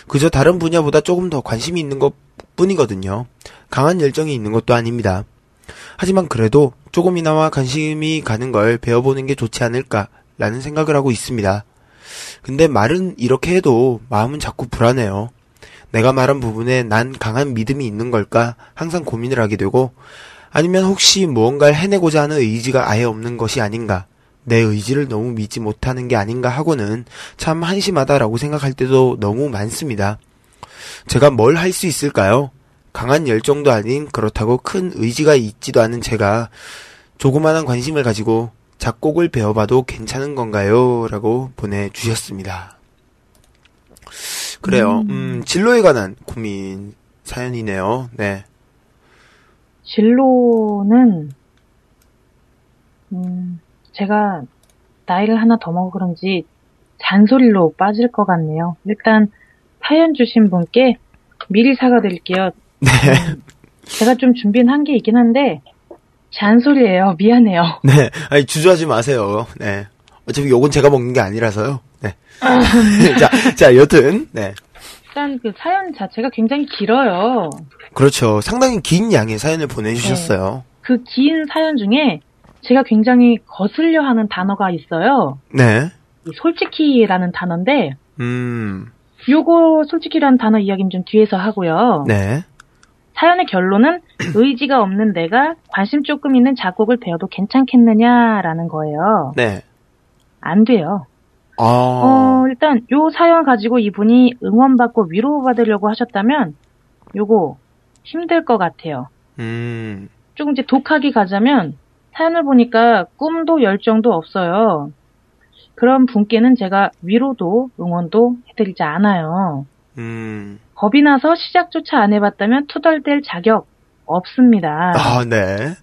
그저 다른 분야보다 조금 더 관심이 있는 것 뿐이거든요. 강한 열정이 있는 것도 아닙니다. 하지만 그래도 조금이나마 관심이 가는 걸 배워보는 게 좋지 않을까라는 생각을 하고 있습니다. 근데 말은 이렇게 해도 마음은 자꾸 불안해요. 내가 말한 부분에 난 강한 믿음이 있는 걸까 항상 고민을 하게 되고 아니면 혹시 무언가를 해내고자 하는 의지가 아예 없는 것이 아닌가 내 의지를 너무 믿지 못하는 게 아닌가 하고는 참 한심하다라고 생각할 때도 너무 많습니다. 제가 뭘 할 수 있을까요? 강한 열정도 아닌 그렇다고 큰 의지가 있지도 않은 제가 조그마한 관심을 가지고 작곡을 배워봐도 괜찮은 건가요? 라고 보내주셨습니다. 그래요. 음, 진로에 관한 고민 사연이네요. 네. 진로는 음, 제가 나이를 하나 더 먹어 그런지 잔소리로 빠질 것 같네요. 일단 사연 주신 분께 미리 사과드릴게요. 네. 제가 좀 준비는 한 게 있긴 한데 잔소리예요. 미안해요. 네. 아니, 주저하지 마세요. 네. 어차피 요건 제가 먹는 게 아니라서요. 네. 자, 자, 여튼, 네. 일단 그 사연 자체가 굉장히 길어요. 그렇죠. 상당히 긴 양의 사연을 보내주셨어요. 그긴 사연 중에 제가 굉장히 거슬려 하는 단어가 있어요. 네. 이 솔직히라는 단어인데 음, 요거 솔직히라는 단어 이야기는 좀 뒤에서 하고요. 네. 사연의 결론은 의지가 없는 내가 관심 조금 있는 작곡을 배워도 괜찮겠느냐라는 거예요. 네. 안 돼요. 아, 어, 일단 요 사연 가지고 이분이 응원받고 위로받으려고 하셨다면 요거 힘들 것 같아요. 음, 조금 이제 독하게 가자면 사연을 보니까 꿈도 열정도 없어요. 그런 분께는 제가 위로도 응원도 해드리지 않아요. 음. 겁이 나서 시작조차 안 해봤다면 투덜댈 자격 없습니다. 아, 네.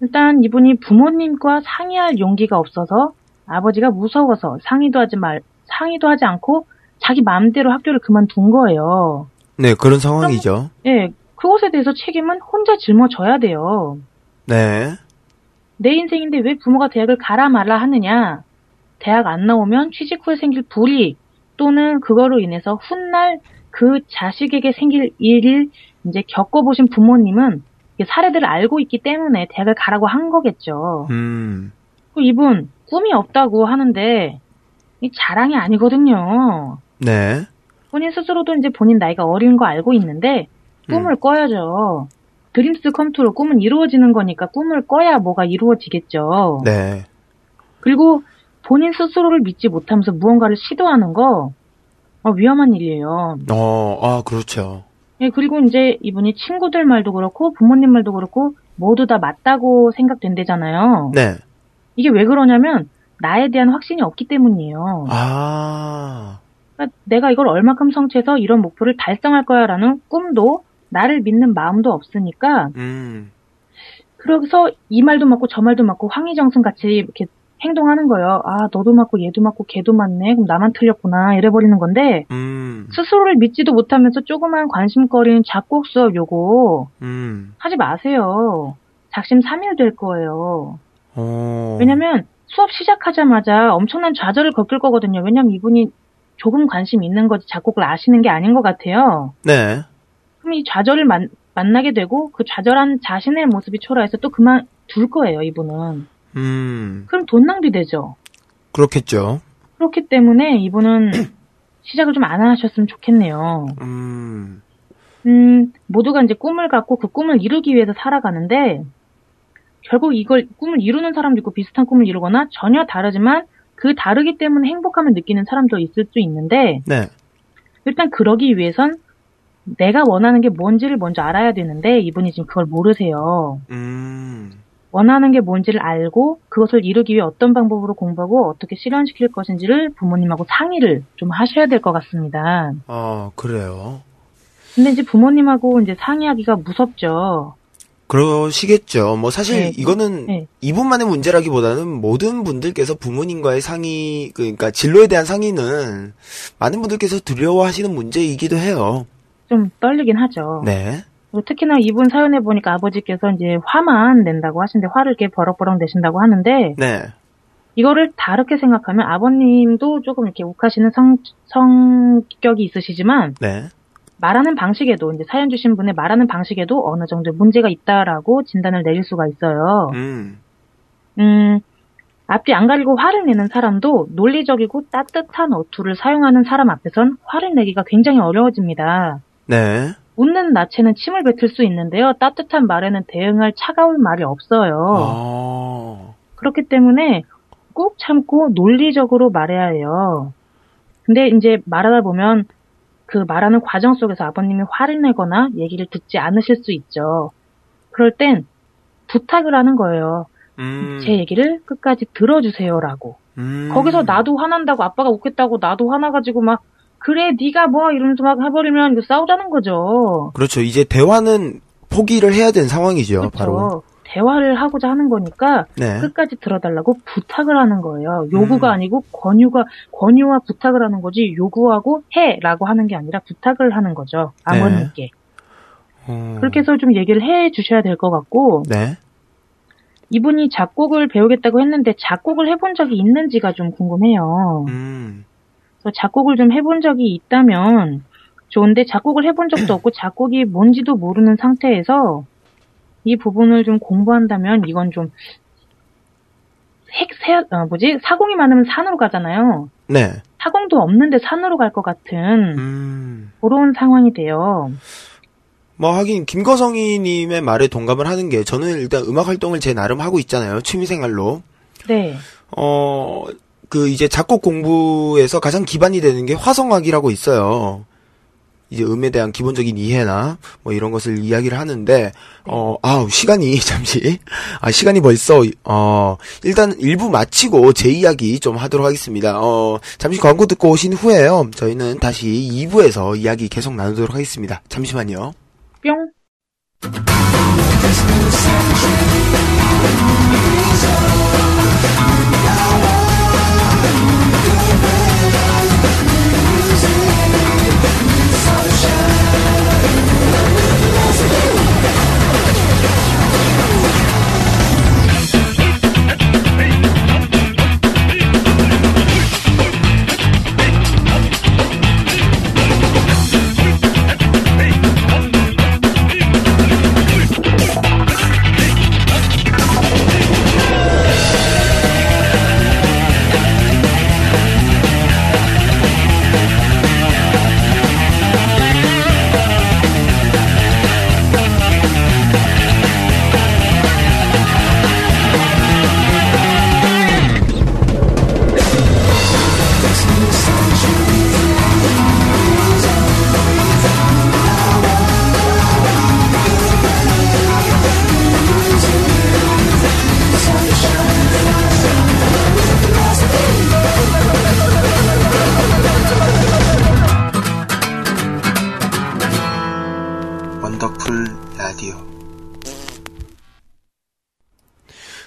일단 이분이 부모님과 상의할 용기가 없어서 아버지가 무서워서 상의도 하지 말, 상의도 하지 않고 자기 마음대로 학교를 그만둔 거예요. 네, 그런 상황이죠. 예, 그것에 대해서 책임은 혼자 짊어져야 돼요. 네. 내 인생인데 왜 부모가 대학을 가라 말라 하느냐? 대학 안 나오면 취직 후에 생길 불이익 또는 그거로 인해서 훗날 그 자식에게 생길 일을 이제 겪어보신 부모님은 이 사례들을 알고 있기 때문에 대학을 가라고 한 거겠죠. 음, 그 이분 꿈이 없다고 하는데 이 자랑이 아니거든요. 네. 본인 스스로도 이제 본인 나이가 어린 거 알고 있는데 꿈을 꿔야죠. 드림스 컴투로 꿈은 이루어지는 거니까 꿈을 꿔야 뭐가 이루어지겠죠. 네. 그리고 본인 스스로를 믿지 못하면서 무언가를 시도하는 거 어, 위험한 일이에요. 어, 아, 그렇죠. 예, 그리고 이제 이분이 친구들 말도 그렇고 부모님 말도 그렇고 모두 다 맞다고 생각된대잖아요. 네. 이게 왜 그러냐면 나에 대한 확신이 없기 때문이에요. 아, 그러니까 내가 이걸 얼마큼 성취해서 이런 목표를 달성할 거야라는 꿈도 나를 믿는 마음도 없으니까 음, 그래서 이 말도 맞고 저 말도 맞고 황희정승 같이 이렇게 행동하는 거예요. 아 너도 맞고 얘도 맞고 걔도 맞네. 그럼 나만 틀렸구나 이래 버리는 건데 음, 스스로를 믿지도 못하면서 조그만 관심거리는 작곡 수업 요거 음, 하지 마세요. 작심 삼일 될 거예요. 어. 왜냐면 수업 시작하자마자 엄청난 좌절을 겪을 거거든요. 왜냐면 이분이 조금 관심 있는 거지 작곡을 아시는 게 아닌 것 같아요. 네. 그럼 이 좌절을 만, 만나게 되고 그 좌절한 자신의 모습이 초라해서 또 그만 둘 거예요, 이분은. 음, 그럼 돈 낭비되죠. 그렇겠죠. 그렇기 때문에 이분은 시작을 좀 안 하셨으면 좋겠네요. 음, 음, 모두가 이제 꿈을 갖고 그 꿈을 이루기 위해서 살아가는데, 결국 이걸 꿈을 이루는 사람도 있고 비슷한 꿈을 이루거나 전혀 다르지만 그 다르기 때문에 행복함을 느끼는 사람도 있을 수 있는데, 네. 일단 그러기 위해선 내가 원하는 게 뭔지를 먼저 알아야 되는데, 이분이 지금 그걸 모르세요. 음. 원하는 게 뭔지를 알고 그것을 이루기 위해 어떤 방법으로 공부하고 어떻게 실현시킬 것인지를 부모님하고 상의를 좀 하셔야 될 것 같습니다. 어, 그래요. 근데 이제 부모님하고 이제 상의하기가 무섭죠. 그러시겠죠. 뭐 사실 네. 이거는 네. 이분만의 문제라기보다는 모든 분들께서 부모님과의 상의, 그러니까 진로에 대한 상의는 많은 분들께서 두려워하시는 문제이기도 해요. 좀 떨리긴 하죠. 네. 그리고 특히나 이분 사연에 보니까 아버지께서 이제 화만 낸다고 하시는데 화를 이렇게 버럭버럭 내신다고 하는데 네. 이거를 다르게 생각하면 아버님도 조금 이렇게 욱하시는 성, 성격이 있으시지만 네. 말하는 방식에도 이제 사연 주신 분의 말하는 방식에도 어느 정도 문제가 있다라고 진단을 내릴 수가 있어요. 음. 음, 앞뒤 안 가리고 화를 내는 사람도 논리적이고 따뜻한 어투를 사용하는 사람 앞에선 화를 내기가 굉장히 어려워집니다. 네. 웃는 낯에는 침을 뱉을 수 있는데요. 따뜻한 말에는 대응할 차가운 말이 없어요. 어. 그렇기 때문에 꾹 참고 논리적으로 말해야 해요. 근데 이제 말하다 보면 그 말하는 과정 속에서 아버님이 화를 내거나 얘기를 듣지 않으실 수 있죠. 그럴 땐 부탁을 하는 거예요. 음. 제 얘기를 끝까지 들어주세요라고. 음. 거기서 나도 화난다고 아빠가 웃겠다고 나도 화나가지고 막 그래 네가 뭐 이러면서 막 해버리면 이거 싸우자는 거죠. 그렇죠. 이제 대화는 포기를 해야 되는 상황이죠. 그렇죠. 바로. 대화를 하고자 하는 거니까 네. 끝까지 들어달라고 부탁을 하는 거예요. 요구가 음. 아니고 권유가 권유와 부탁을 하는 거지 요구하고 해라고 하는 게 아니라 부탁을 하는 거죠. 아버님께. 어. 그렇게 해서 좀 얘기를 해 주셔야 될 것 같고 네. 이분이 작곡을 배우겠다고 했는데 작곡을 해본 적이 있는지가 좀 궁금해요. 음. 작곡을 좀 해본 적이 있다면 좋은데 작곡을 해본 적도 없고 작곡이 뭔지도 모르는 상태에서 이 부분을 좀 공부한다면 이건 좀 핵, 새, 어, 뭐지? 사공이 많으면 산으로 가잖아요. 네. 사공도 없는데 산으로 갈 것 같은 음. 그런 상황이 돼요. 뭐 하긴 김거성이님의 말에 동감을 하는 게 저는 일단 음악 활동을 제 나름 하고 있잖아요. 취미 생활로. 네. 어, 그 이제 작곡 공부에서 가장 기반이 되는 게 화성학이라고 있어요. 이제 음에 대한 기본적인 이해나 뭐 이런 것을 이야기를 하는데 어 아우 시간이 잠시 아 시간이 벌써 어 일단 일부 마치고 제 이야기 좀 하도록 하겠습니다. 어 잠시 광고 듣고 오신 후에요. 저희는 다시 2부에서 이야기 계속 나누도록 하겠습니다. 잠시만요. 뿅.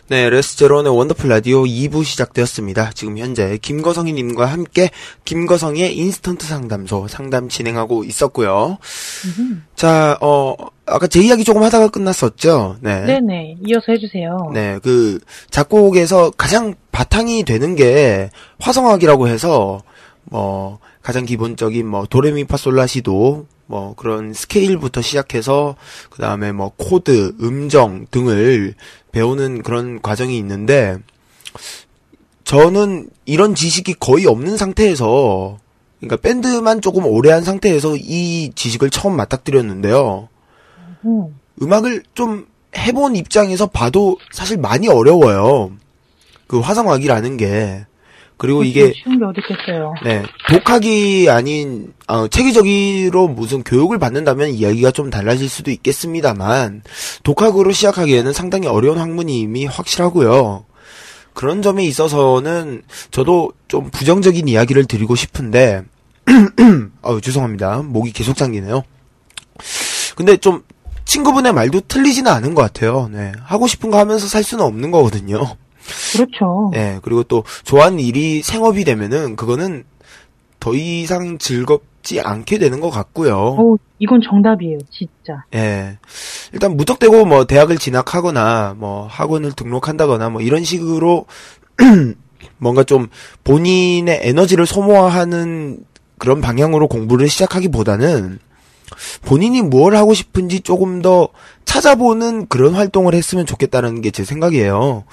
네, 레스제론의 원더풀 라디오 2부 시작되었습니다. 지금 현재 김거성이님과 함께 김거성의 인스턴트 상담소 상담 진행하고 있었고요. 자, 어, 아까 제 이야기 조금 하다가 끝났었죠? 네. 네네. 이어서 해주세요. 네, 그 작곡에서 가장 바탕이 되는 게 화성학이라고 해서 뭐 가장 기본적인 뭐 도레미파솔라시도 뭐 그런 스케일부터 시작해서 그 다음에 뭐 코드, 음정 등을 배우는 그런 과정이 있는데 저는 이런 지식이 거의 없는 상태에서 그러니까 밴드만 조금 오래 한 상태에서 이 지식을 처음 맞닥뜨렸는데요. 음, 음악을 좀 해본 입장에서 봐도 사실 많이 어려워요. 그 화성학이라는 게. 그리고 이게 쉬운 게 어디 있겠어요. 네, 독학이 아닌 어, 체계적으로 무슨 교육을 받는다면 이야기가 좀 달라질 수도 있겠습니다만 독학으로 시작하기에는 상당히 어려운 학문임이 확실하고요. 그런 점에 있어서는 저도 좀 부정적인 이야기를 드리고 싶은데 어 죄송합니다. 목이 계속 잠기네요. 근데 좀 친구분의 말도 틀리지는 않은 것 같아요. 네, 하고 싶은 거 하면서 살 수는 없는 거거든요. 그렇죠. 예, 그리고 또 좋아하는 일이 생업이 되면은 그거는 더 이상 즐겁지 않게 되는 것 같고요. 어, 이건 정답이에요, 진짜. 예. 일단 무턱대고 뭐 대학을 진학하거나 뭐 학원을 등록한다거나 뭐 이런 식으로 뭔가 좀 본인의 에너지를 소모하는 그런 방향으로 공부를 시작하기보다는 본인이 뭘 하고 싶은지 조금 더 찾아보는 그런 활동을 했으면 좋겠다는 게 제 생각이에요.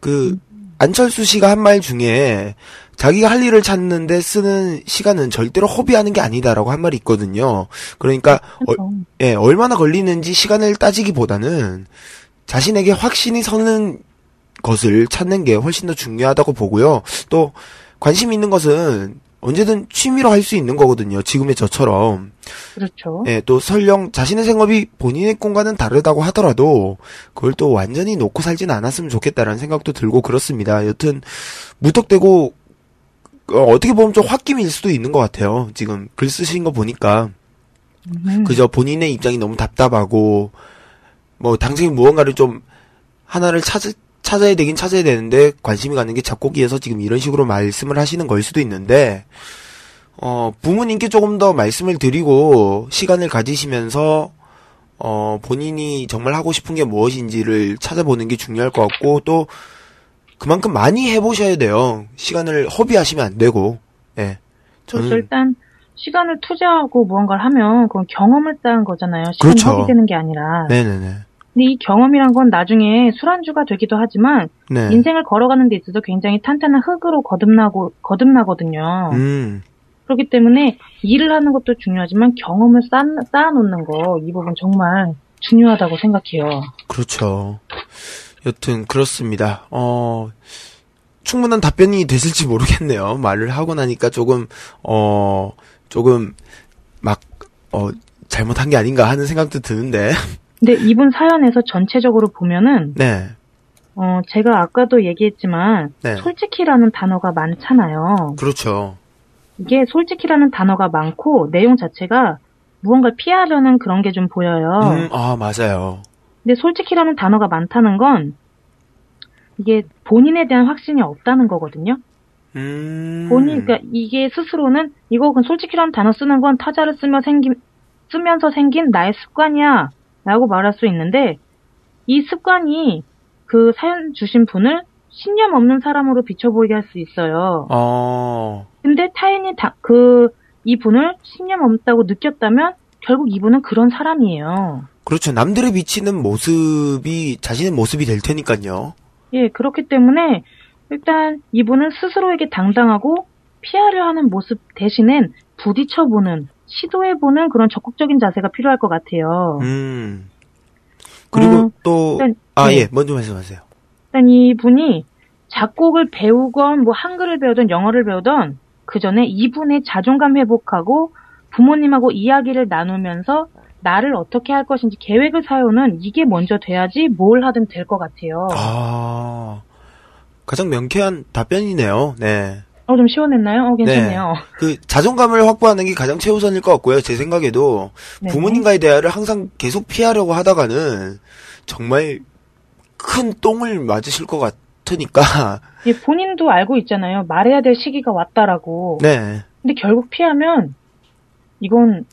그 안철수 씨가 한 말 중에 자기가 할 일을 찾는데 쓰는 시간은 절대로 허비하는 게 아니다라고 한 말이 있거든요. 그러니까 어, 예, 얼마나 걸리는지 시간을 따지기보다는 자신에게 확신이 서는 것을 찾는 게 훨씬 더 중요하다고 보고요. 또 관심 있는 것은 언제든 취미로 할 수 있는 거거든요. 지금의 저처럼. 그렇죠. 예, 또 설령 자신의 생업이 본인의 꿈과는 다르다고 하더라도 그걸 또 완전히 놓고 살지는 않았으면 좋겠다라는 생각도 들고 그렇습니다. 여튼 무턱대고 어, 어떻게 보면 좀 홧김일 수도 있는 것 같아요. 지금 글 쓰신 거 보니까 음, 그저 본인의 입장이 너무 답답하고 뭐 당장에 무언가를 좀 하나를 찾 찾아야 되긴 찾아야 되는데 관심이 가는 게 작곡이어서 지금 이런 식으로 말씀을 하시는 걸 수도 있는데 어 부모님께 조금 더 말씀을 드리고 시간을 가지시면서 어 본인이 정말 하고 싶은 게 무엇인지를 찾아보는 게 중요할 것 같고 또 그만큼 많이 해보셔야 돼요. 시간을 허비하시면 안 되고 예. 그렇죠. 저는 일단 시간을 투자하고 무언가를 하면 그건 경험을 쌓은 거잖아요. 시간이 그렇죠. 허비되는 게 아니라. 네네네. 근데 이 경험이란 건 나중에 술안주가 되기도 하지만 네. 인생을 걸어가는 데 있어서 굉장히 탄탄한 흙으로 거듭나고 거듭나거든요. 음. 그렇기 때문에 일을 하는 것도 중요하지만 경험을 쌓, 쌓아놓는 거 이 부분 정말 중요하다고 생각해요. 그렇죠. 여튼 그렇습니다. 어 충분한 답변이 됐을지 모르겠네요. 말을 하고 나니까 조금 어 조금 막어 잘못한 게 아닌가 하는 생각도 드는데. 근데 이분 사연에서 전체적으로 보면은 네. 어 제가 아까도 얘기했지만 네. 솔직히라는 단어가 많잖아요. 그렇죠. 이게 솔직히라는 단어가 많고 내용 자체가 무언가를 피하려는 그런 게 좀 보여요. 음, 아, 맞아요. 근데 솔직히라는 단어가 많다는 건 이게 본인에 대한 확신이 없다는 거거든요. 음. 본인, 그러니까 이게 스스로는 이거 그 솔직히라는 단어 쓰는 건 타자를 쓰며 생긴, 쓰면서 생긴 나의 습관이야. 라고 말할 수 있는데 이 습관이 그 사연 주신 분을 신념 없는 사람으로 비춰보이게 할 수 있어요. 어. 근데 타인이 다, 그, 이 분을 신념 없다고 느꼈다면 결국 이분은 그런 사람이에요. 그렇죠. 남들의 비치는 모습이 자신의 모습이 될 테니까요. 예, 그렇기 때문에 일단 이분은 스스로에게 당당하고 피하려 하는 모습 대신엔 부딪혀보는, 시도해보는 그런 적극적인 자세가 필요할 것 같아요. 음. 그리고 어, 또 일단, 아, 네. 예. 먼저 말씀하세요. 일단 이 분이 작곡을 배우건 뭐 한글을 배우든 영어를 배우던 그 전에 이분의 자존감 회복하고 부모님하고 이야기를 나누면서 나를 어떻게 할 것인지 계획을 세우는 이게 먼저 돼야지 뭘 하든 될 것 같아요. 아. 가장 명쾌한 답변이네요. 네. 어, 좀 시원했나요? 어, 괜찮네요. 그 자존감을 확보하는 게 가장 최우선일 것 같고요. 제 생각에도 네. 부모님과의 대화를 항상 계속 피하려고 하다가는 정말 큰 똥을 맞으실 것 같으니까. 예, 본인도 알고 있잖아요. 말해야 될 시기가 왔다라고. 네. 근데 결국 피하면 이건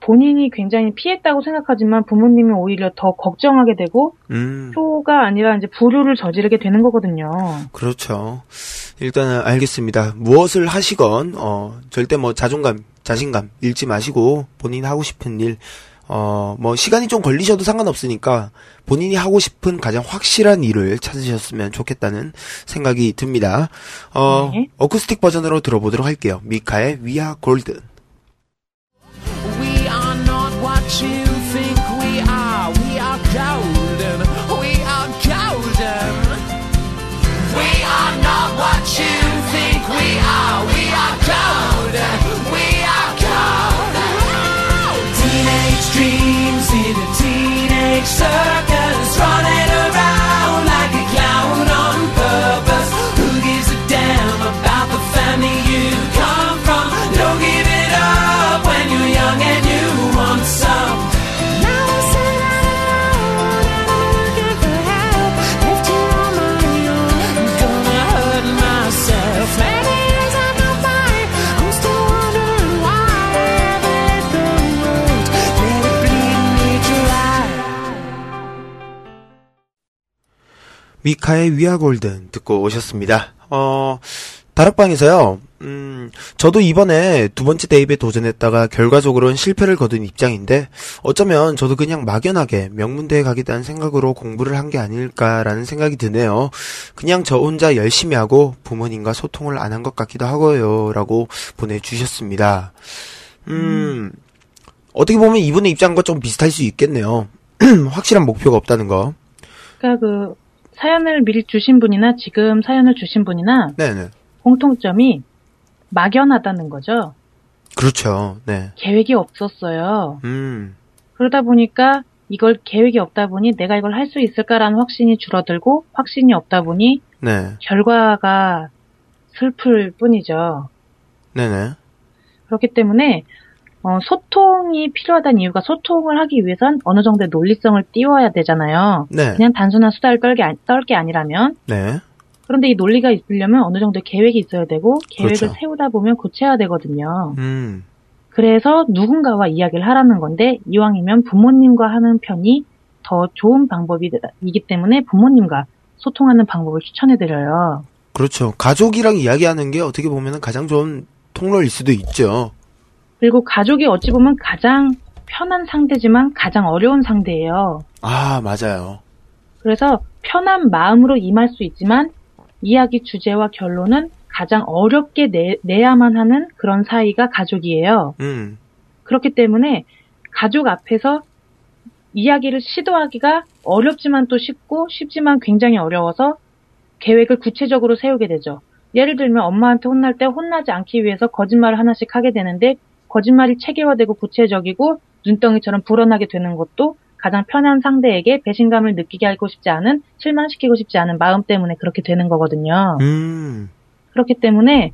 본인이 굉장히 피했다고 생각하지만 부모님이 오히려 더 걱정하게 되고 음. 표가 아니라 이제 불효를 저지르게 되는 거거든요. 그렇죠. 일단은 알겠습니다. 무엇을 하시건 어 절대 뭐 자존감, 자신감 잃지 마시고 본인 하고 싶은 일 어, 뭐, 시간이 좀 걸리셔도 상관없으니까 본인이 하고 싶은 가장 확실한 일을 찾으셨으면 좋겠다는 생각이 듭니다. 어, 네. 어쿠스틱 버전으로 들어보도록 할게요. 미카의 We Are Golden. We 미카의 Golden 듣고 오셨습니다. 어, 다락방에서요, 음, 저도 이번에 두 번째 대입에 도전했다가 결과적으로는 실패를 거둔 입장인데, 어쩌면 저도 그냥 막연하게 명문대에 가겠다는 생각으로 공부를 한 게 아닐까라는 생각이 드네요. 그냥 저 혼자 열심히 하고 부모님과 소통을 안 한 것 같기도 하고요, 라고 보내주셨습니다. 음, 어떻게 보면 이분의 입장과 좀 비슷할 수 있겠네요. 확실한 목표가 없다는 거. 그러니까 그 사연을 미리 주신 분이나 지금 사연을 주신 분이나 네네. 공통점이 막연하다는 거죠. 그렇죠. 네. 계획이 없었어요. 음, 그러다 보니까 이걸 계획이 없다 보니 내가 이걸 할 수 있을까라는 확신이 줄어들고 확신이 없다 보니 네. 결과가 슬플 뿐이죠. 네네. 그렇기 때문에 어, 소통이 필요하다는 이유가 소통을 하기 위해선 어느 정도의 논리성을 띄워야 되잖아요. 네. 그냥 단순한 수다를 떨게, 아- 떨게 아니라면 네. 그런데 이 논리가 있으려면 어느 정도의 계획이 있어야 되고 계획을 그렇죠. 세우다 보면 구체화되거든요. 음, 그래서 누군가와 이야기를 하라는 건데 이왕이면 부모님과 하는 편이 더 좋은 방법이기 때문에 부모님과 소통하는 방법을 추천해드려요. 그렇죠. 가족이랑 이야기하는 게 어떻게 보면 가장 좋은 통로일 수도 있죠. 그리고 가족이 어찌 보면 가장 편한 상대지만 가장 어려운 상대예요. 아, 맞아요. 그래서 편한 마음으로 임할 수 있지만 이야기 주제와 결론은 가장 어렵게 내, 내야만 하는 그런 사이가 가족이에요. 음, 그렇기 때문에 가족 앞에서 이야기를 시도하기가 어렵지만 또 쉽고 쉽지만 굉장히 어려워서 계획을 구체적으로 세우게 되죠. 예를 들면 엄마한테 혼날 때 혼나지 않기 위해서 거짓말을 하나씩 하게 되는데 거짓말이 체계화되고 구체적이고 눈덩이처럼 불어나게 되는 것도 가장 편한 상대에게 배신감을 느끼게 하고 싶지 않은 실망시키고 싶지 않은 마음 때문에 그렇게 되는 거거든요. 음, 그렇기 때문에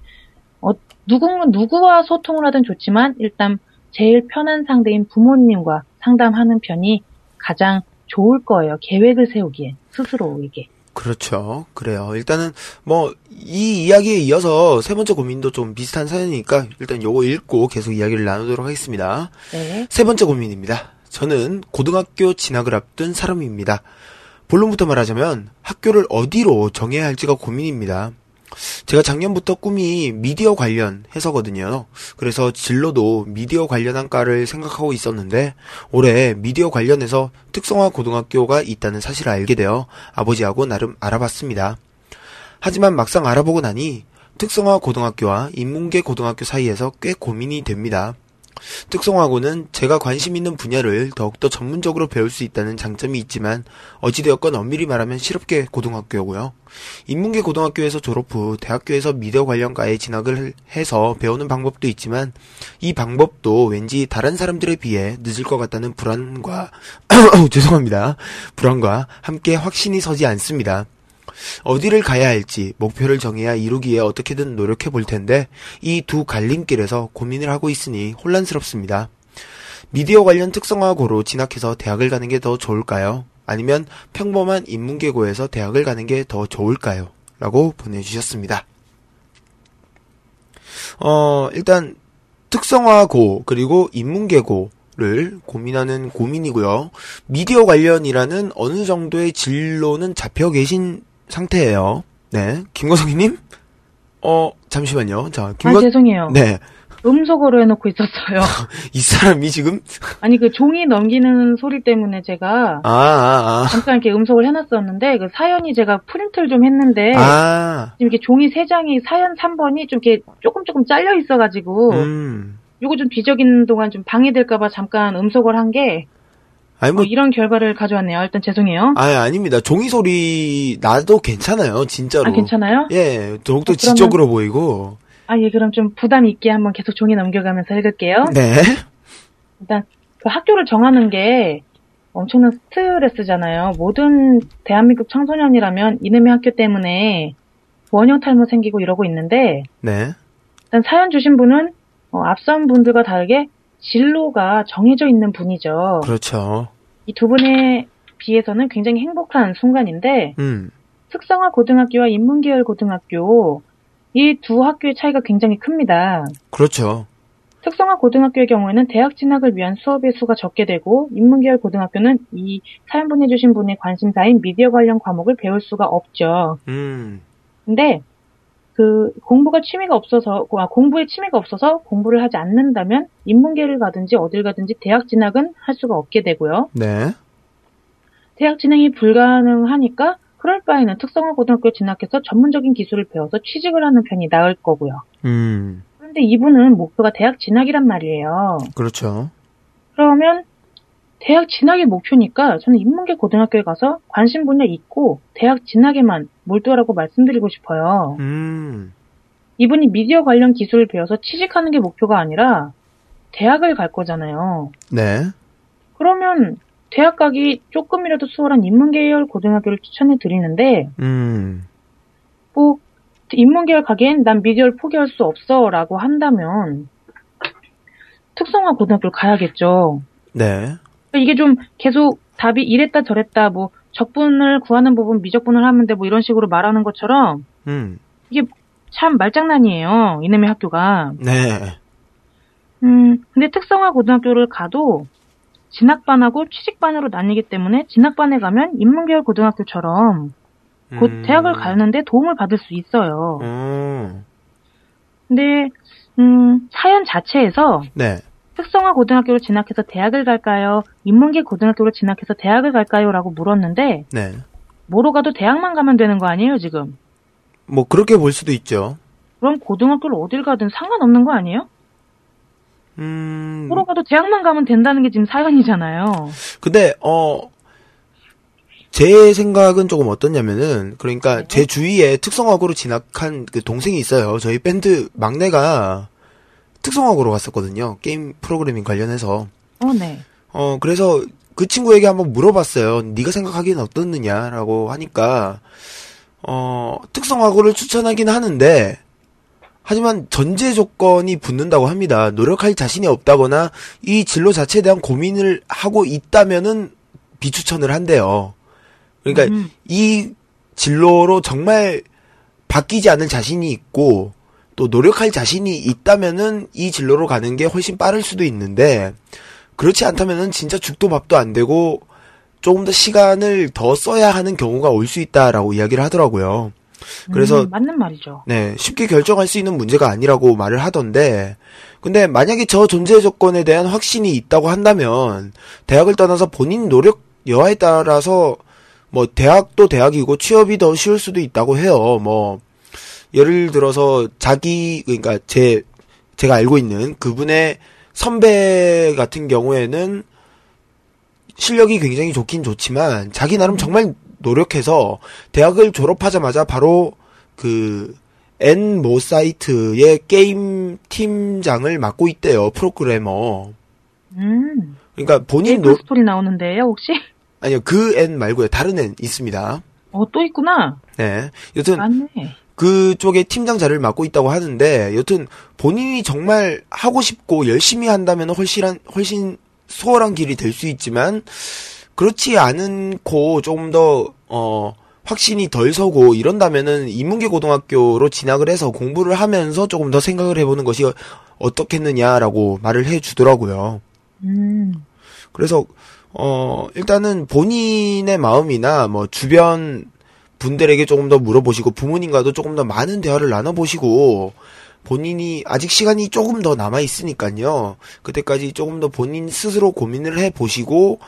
어, 누구 누구와 소통을 하든 좋지만 일단 제일 편한 상대인 부모님과 상담하는 편이 가장 좋을 거예요. 계획을 세우기에 스스로에게. 그렇죠. 그래요. 일단은 뭐 이 이야기에 이어서 세 번째 고민도 좀 비슷한 사연이니까 일단 요거 읽고 계속 이야기를 나누도록 하겠습니다. 네. 세 번째 고민입니다. 저는 고등학교 진학을 앞둔 사람입니다. 본론부터 말하자면 학교를 어디로 정해야 할지가 고민입니다. 제가 작년부터 꿈이 미디어 관련 해서거든요. 그래서 진로도 미디어 관련한 과를 생각하고 있었는데 올해 미디어 관련해서 특성화 고등학교가 있다는 사실을 알게 되어 아버지하고 나름 알아봤습니다. 하지만 막상 알아보고 나니 특성화 고등학교와 인문계 고등학교 사이에서 꽤 고민이 됩니다. 특성화고는 제가 관심 있는 분야를 더욱더 전문적으로 배울 수 있다는 장점이 있지만 어찌되었건 엄밀히 말하면 실업계 고등학교고요. 인문계 고등학교에서 졸업 후 대학교에서 미디어 관련과에 진학을 해서 배우는 방법도 있지만 이 방법도 왠지 다른 사람들에 비해 늦을 것 같다는 불안과 죄송합니다. 불안과 함께 확신이 서지 않습니다. 어디를 가야 할지 목표를 정해야 이루기에 어떻게든 노력해 볼 텐데 이 두 갈림길에서 고민을 하고 있으니 혼란스럽습니다. 미디어 관련 특성화고로 진학해서 대학을 가는 게 더 좋을까요? 아니면 평범한 인문계고에서 대학을 가는 게 더 좋을까요? 라고 보내주셨습니다. 어, 일단 특성화고 그리고 인문계고 를 고민하는 고민이고요. 미디어 관련이라는 어느 정도의 진로는 잡혀 계신 상태예요. 네, 김거성님, 어 잠시만요. 자, 아 김거 죄송해요. 네, 음속어로 해놓고 있었어요. 이 사람이 지금 아니 그 종이 넘기는 소리 때문에 제가 아, 아, 잠깐 이렇게 음속을 해놨었는데 그 사연이 제가 프린트를 좀 했는데 아. 아. 지금 이렇게 종이 세 장이 사연 3번이 좀 이렇게 조금 조금 잘려 있어가지고 음. 요거 좀 뒤적이는 동안 좀 방해될까봐 잠깐 음속을 한 게 아니 뭐 이런 결과를 가져왔네요. 일단 죄송해요. 아, 아닙니다. 종이 소리 나도 괜찮아요. 진짜로. 아 괜찮아요? 예, 더욱더 어, 그러면- 지적으로 보이고. 아 예 그럼 좀 부담 있게 한번 계속 종이 넘겨가면서 읽을게요. 네. 일단 그 학교를 정하는 게 엄청난 스트레스잖아요. 모든 대한민국 청소년이라면 이놈의 학교 때문에 원형 탈모 생기고 이러고 있는데 네. 일단 사연 주신 분은 어, 앞선 분들과 다르게 진로가 정해져 있는 분이죠. 그렇죠. 이 두 분에 비해서는 굉장히 행복한 순간인데 음. 특성화 고등학교와 인문계열 고등학교 이 두 학교의 차이가 굉장히 큽니다. 그렇죠. 특성화 고등학교의 경우에는 대학 진학을 위한 수업의 수가 적게 되고 인문계열 고등학교는 이 사연 보내주신 분의 관심사인 미디어 관련 과목을 배울 수가 없죠. 음. 근데 그 공부가 취미가 없어서 아, 공부에 취미가 없어서 공부를 하지 않는다면 인문계를 가든지 어딜 가든지 대학 진학은 할 수가 없게 되고요. 네. 대학 진학이 불가능하니까 그럴 바에는 특성화 고등학교에 진학해서 전문적인 기술을 배워서 취직을 하는 편이 나을 거고요. 음. 그런데 이분은 목표가 대학 진학이란 말이에요. 그렇죠. 그러면 대학 진학이 목표니까 저는 인문계 고등학교에 가서 관심 분야 있고 대학 진학에만 몰두하라고 말씀드리고 싶어요. 음. 이분이 미디어 관련 기술을 배워서 취직하는 게 목표가 아니라 대학을 갈 거잖아요. 네. 그러면 대학 가기 조금이라도 수월한 인문계열 고등학교를 추천해 드리는데 음. 뭐 인문계열 가기엔 난 미디어를 포기할 수 없어 라고 한다면 특성화 고등학교를 가야겠죠. 네. 이게 좀 계속 답이 이랬다 저랬다 뭐 적분을 구하는 부분 미적분을 하면 돼뭐 이런 식으로 말하는 것처럼 음. 참 말장난이에요. 이놈의 학교가. 네. 음, 근데 특성화 고등학교를 가도 진학반하고 취직반으로 나뉘기 때문에 진학반에 가면 인문계열 고등학교처럼 곧 음. 대학을 가는데 도움을 받을 수 있어요. 음. 근데 음, 사연 자체에서 네. 특성화 고등학교로 진학해서 대학을 갈까요? 인문계 고등학교로 진학해서 대학을 갈까요? 라고 물었는데 네. 뭐로 가도 대학만 가면 되는 거 아니에요, 지금? 뭐 그렇게 볼 수도 있죠. 그럼 고등학교를 어딜 가든 상관없는 거 아니에요? 음. 뭐로 가도 대학만 가면 된다는 게 지금 사연이잖아요. 근데 어. 제 생각은 조금 어떻냐면은 그러니까 네. 제 주위에 특성화고로 진학한 그 동생이 있어요. 저희 밴드 막내가 특성화고로 갔었거든요. 게임 프로그래밍 관련해서. 어, 네. 어, 그래서 그 친구에게 한번 물어봤어요. 네가 생각하기엔 어떻느냐라고 하니까 어, 특성화고를 추천하긴 하는데 하지만 전제 조건이 붙는다고 합니다. 노력할 자신이 없다거나 이 진로 자체에 대한 고민을 하고 있다면은 비추천을 한대요. 그러니까 음. 이 진로로 정말 바뀌지 않을 자신이 있고 또 노력할 자신이 있다면은 이 진로로 가는 게 훨씬 빠를 수도 있는데 그렇지 않다면은 진짜 죽도 밥도 안 되고 조금 더 시간을 더 써야 하는 경우가 올 수 있다라고 이야기를 하더라고요. 그래서 음, 맞는 말이죠. 네, 쉽게 결정할 수 있는 문제가 아니라고 말을 하던데, 근데 만약에 저 존재 조건에 대한 확신이 있다고 한다면, 대학을 떠나서 본인 노력 여하에 따라서, 뭐, 대학도 대학이고 취업이 더 쉬울 수도 있다고 해요. 뭐, 예를 들어서 자기, 그러니까 제, 제가 알고 있는 그분의 선배 같은 경우에는 실력이 굉장히 좋긴 좋지만, 자기 나름 정말 노력해서 대학을 졸업하자마자 바로 그 N모 사이트의 게임 팀장을 맡고 있대요. 프로그래머. 음. 그러니까 본인 노 스토리 나오는데요, 혹시? 아니요 그 N 말고요 다른 N 있습니다. 어, 또 있구나. 네. 여튼 맞네. 그쪽에 팀장 자리를 맡고 있다고 하는데 여튼 본인이 정말 하고 싶고 열심히 한다면 훨씬 한- 훨씬 수월한 길이 될 수 있지만 그렇지 않고 조금 더 어, 확신이 덜 서고 이런다면은 인문계 고등학교로 진학을 해서 공부를 하면서 조금 더 생각을 해보는 것이 어떻겠느냐라고 말을 해주더라고요. 음. 그래서 어 일단은 본인의 마음이나 뭐 주변 분들에게 조금 더 물어보시고 부모님과도 조금 더 많은 대화를 나눠보시고 본인이 아직 시간이 조금 더 남아 있으니까요. 그때까지 조금 더 본인 스스로 고민을 해 보시고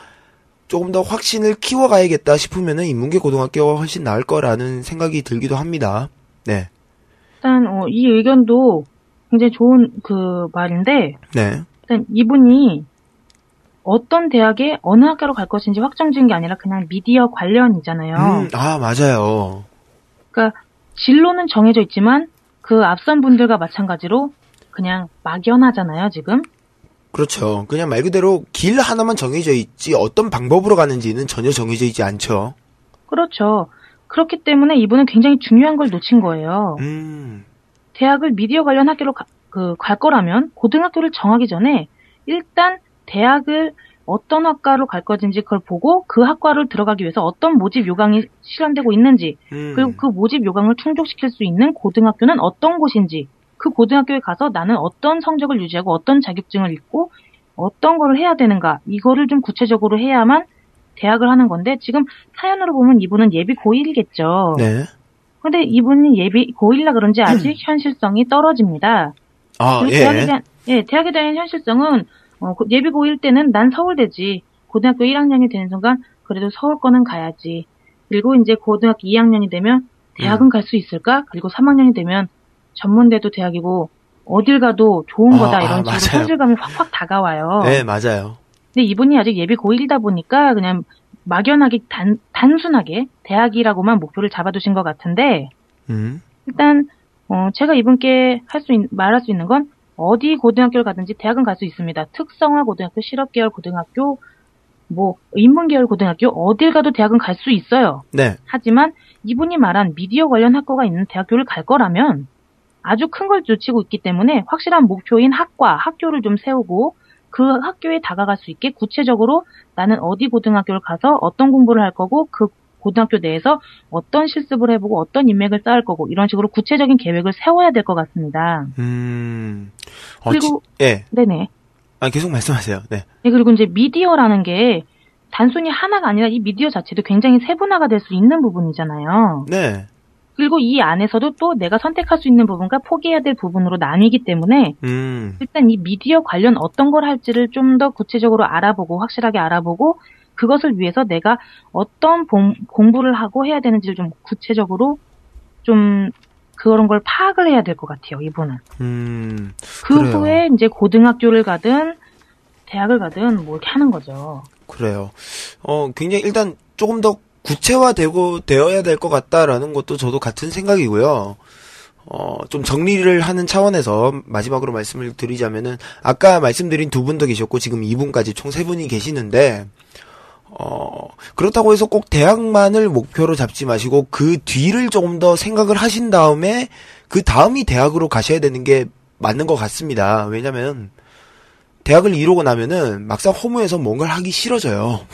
조금 더 확신을 키워가야겠다 싶으면은 인문계 고등학교가 훨씬 나을 거라는 생각이 들기도 합니다. 네, 일단 어, 이 의견도 굉장히 좋은 그 말인데 네, 일단 이분이 어떤 대학에 어느 학교로 갈 것인지 확정 지은 게 아니라 그냥 미디어 관련이잖아요. 음, 아 맞아요. 그러니까 진로는 정해져 있지만 그 앞선 분들과 마찬가지로 그냥 막연하잖아요, 지금. 그렇죠. 그냥 말 그대로 길 하나만 정해져 있지 어떤 방법으로 가는지는 전혀 정해져 있지 않죠. 그렇죠. 그렇기 때문에 이분은 굉장히 중요한 걸 놓친 거예요. 음, 대학을 미디어 관련 학교로 가, 그, 갈 거라면 고등학교를 정하기 전에 일단 대학을 어떤 학과로 갈 것인지 그걸 보고 그 학과를 들어가기 위해서 어떤 모집 요강이 실현되고 있는지 음. 그리고 그 모집 요강을 충족시킬 수 있는 고등학교는 어떤 곳인지 그 고등학교에 가서 나는 어떤 성적을 유지하고 어떤 자격증을 읽고 어떤 거를 해야 되는가 이거를 좀 구체적으로 해야만 대학을 하는 건데 지금 사연으로 보면 이분은 예비 고1이겠죠. 네. 근데 이분이 예비 고1라 그런지 아직 현실성이 떨어집니다. 아, 예. 대학에 대한 예, 대학에 대한 현실성은 어, 그 예비 고 1 때는 난 서울대지. 고등학교 1학년이 되는 순간 그래도 서울 거는 가야지. 그리고 이제 고등학교 2학년이 되면 음. 대학은 갈수 있을까? 그리고 3학년이 되면 전문대도 대학이고 어딜 가도 좋은 아, 거다 아, 이런 식으로 맞아요. 현실감이 확확 다가와요. 네, 맞아요. 근데 이분이 아직 예비 고1이다 보니까 그냥 막연하게 단, 단순하게 대학이라고만 목표를 잡아두신 것 같은데 음. 일단 어, 제가 이분께 할 수 말할 수 있는 건 어디 고등학교를 가든지 대학은 갈 수 있습니다. 특성화 고등학교, 실업계열 고등학교, 뭐 인문계열 고등학교 어딜 가도 대학은 갈 수 있어요. 네. 하지만 이분이 말한 미디어 관련 학과가 있는 대학교를 갈 거라면 아주 큰 걸 놓치고 있기 때문에 확실한 목표인 학과, 학교를 좀 세우고 그 학교에 다가갈 수 있게 구체적으로 나는 어디 고등학교를 가서 어떤 공부를 할 거고 그 고등학교 내에서 어떤 실습을 해보고 어떤 인맥을 쌓을 거고 이런 식으로 구체적인 계획을 세워야 될 것 같습니다. 음. 어, 그리고- 지- 예. 네네. 아, 계속 말씀하세요. 네. 네, 그리고 이제 미디어라는 게 단순히 하나가 아니라 이 미디어 자체도 굉장히 세분화가 될 수 있는 부분이잖아요. 네. 그리고 이 안에서도 또 내가 선택할 수 있는 부분과 포기해야 될 부분으로 나뉘기 때문에 음. 일단 이 미디어 관련 어떤 걸 할지를 좀 더 구체적으로 알아보고 확실하게 알아보고 그것을 위해서 내가 어떤 봉- 공부를 하고 해야 되는지를 좀 구체적으로 좀 그런 걸 파악을 해야 될 것 같아요, 이분은. 음. 그 그래요. 후에 이제 고등학교를 가든 대학을 가든 뭐 이렇게 하는 거죠. 그래요. 어, 굉장히 일단 조금 더 구체화되고 되어야 될 것 같다라는 것도 저도 같은 생각이고요. 어, 좀 정리를 하는 차원에서 마지막으로 말씀을 드리자면은 아까 말씀드린 두 분도 계셨고 지금 이분까지 총 세 분이 계시는데 어, 그렇다고 해서 꼭 대학만을 목표로 잡지 마시고 그 뒤를 조금 더 생각을 하신 다음에 그 다음이 대학으로 가셔야 되는 게 맞는 것 같습니다. 왜냐면 대학을 이루고 나면은 막상 허무해서 뭔가를 하기 싫어져요.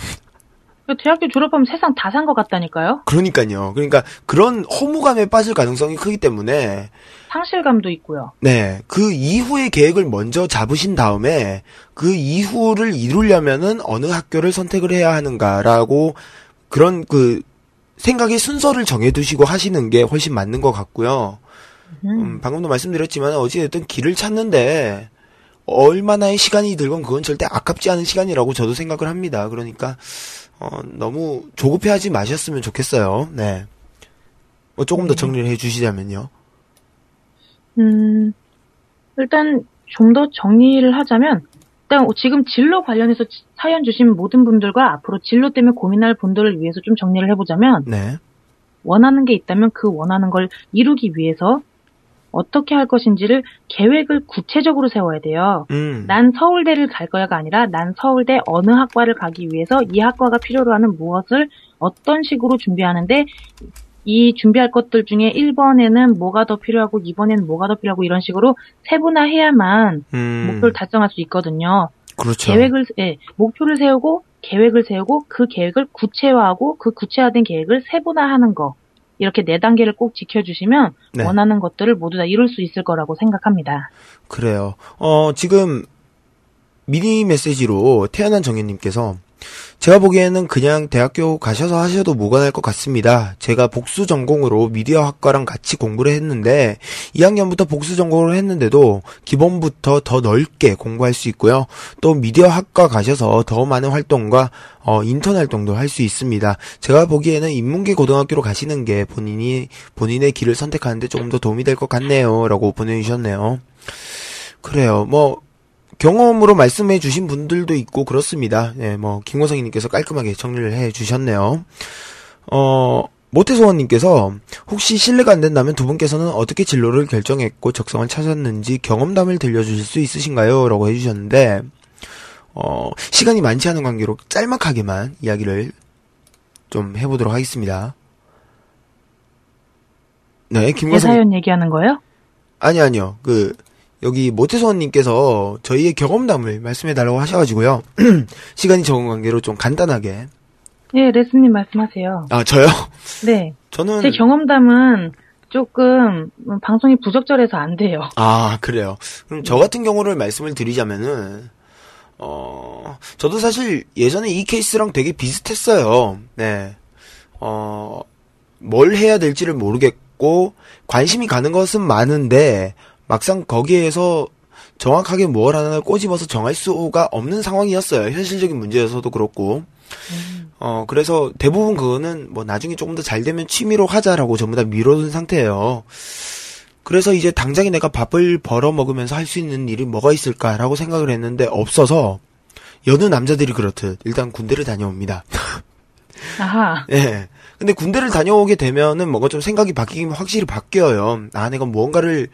대학교 졸업하면 세상 다 산 것 같다니까요? 그러니까요. 그러니까 그런 허무감에 빠질 가능성이 크기 때문에 상실감도 있고요. 네, 그 이후의 계획을 먼저 잡으신 다음에 그 이후를 이루려면은 어느 학교를 선택을 해야 하는가라고 그런 그 생각의 순서를 정해두시고 하시는 게 훨씬 맞는 것 같고요. 음, 방금도 말씀드렸지만 어찌됐든 길을 찾는데 얼마나의 시간이 들건 그건 절대 아깝지 않은 시간이라고 저도 생각을 합니다. 그러니까 어, 너무 조급해하지 마셨으면 좋겠어요. 네. 뭐 조금 더 정리를 해주시자면요. 음, 일단 좀 더 정리를 하자면, 일단 지금 진로 관련해서 지- 사연 주신 모든 분들과 앞으로 진로 때문에 고민할 분들을 위해서 좀 정리를 해보자면, 네. 원하는 게 있다면 그 원하는 걸 이루기 위해서 어떻게 할 것인지를 계획을 구체적으로 세워야 돼요. 음. 난 서울대를 갈 거야가 아니라 난 서울대 어느 학과를 가기 위해서 이 학과가 필요로 하는 무엇을 어떤 식으로 준비하는데 이 준비할 것들 중에 1번에는 뭐가 더 필요하고 2번에는 뭐가 더 필요하고 이런 식으로 세분화해야만 음. 목표를 달성할 수 있거든요. 그렇죠. 계획을 예, 목표를 세우고 계획을 세우고 그 계획을 구체화하고 그 구체화된 계획을 세분화하는 거 이렇게 네 단계를 꼭 지켜주시면 네. 원하는 것들을 모두 다 이룰 수 있을 거라고 생각합니다. 그래요. 어, 지금 미니 메시지로 태어난 정현님께서 제가 보기에는 그냥 대학교 가셔서 하셔도 무관할 것 같습니다. 제가 복수 전공으로 미디어 학과랑 같이 공부를 했는데 2학년부터 복수 전공을 했는데도 기본부터 더 넓게 공부할 수 있고요. 또 미디어 학과 가셔서 더 많은 활동과 어, 인턴 활동도 할 수 있습니다. 제가 보기에는 인문계 고등학교로 가시는 게 본인이 본인의 길을 선택하는데 조금 더 도움이 될 것 같네요라고 보내주셨네요. 그래요. 뭐 경험으로 말씀해 주신 분들도 있고 그렇습니다. 예, 뭐 김호성님께서 깔끔하게 정리를 해 주셨네요. 어 모태소원님께서 혹시 실례가 안 된다면 두 분께서는 어떻게 진로를 결정했고 적성을 찾았는지 경험담을 들려주실 수 있으신가요? 라고 해주셨는데 어 시간이 많지 않은 관계로 짤막하게만 이야기를 좀 해보도록 하겠습니다. 네, 내 김광석 사연 얘기하는 거예요? 아니 아니요. 그 여기 모태소원님께서 저희의 경험담을 말씀해달라고 하셔가지고요. 시간이 적은 관계로 좀 간단하게. 예, 레스님 말씀하세요. 아 저요? 네. 저는 제 경험담은 조금 음, 방송이 부적절해서 안 돼요. 아 그래요. 그럼 저 같은 경우를 말씀을 드리자면은 어 저도 사실 예전에 이 케이스랑 되게 비슷했어요. 네. 어 뭘 해야 될지를 모르겠고 관심이 가는 것은 많은데 막상 거기에서 정확하게 뭘 하나 꼬집어서 정할 수가 없는 상황이었어요. 현실적인 문제여서도 그렇고. 어, 그래서 대부분 그거는 뭐 나중에 조금 더 잘 되면 취미로 하자라고 전부 다 미뤄둔 상태예요. 그래서 이제 당장에 내가 밥을 벌어 먹으면서 할 수 있는 일이 뭐가 있을까라고 생각을 했는데 없어서 여느 남자들이 그렇듯 일단 군대를 다녀옵니다. 아하. 예. 근데 군대를 다녀오게 되면은 뭔가 좀 생각이 바뀌긴 확실히 바뀌어요. 아, 내가 무언가를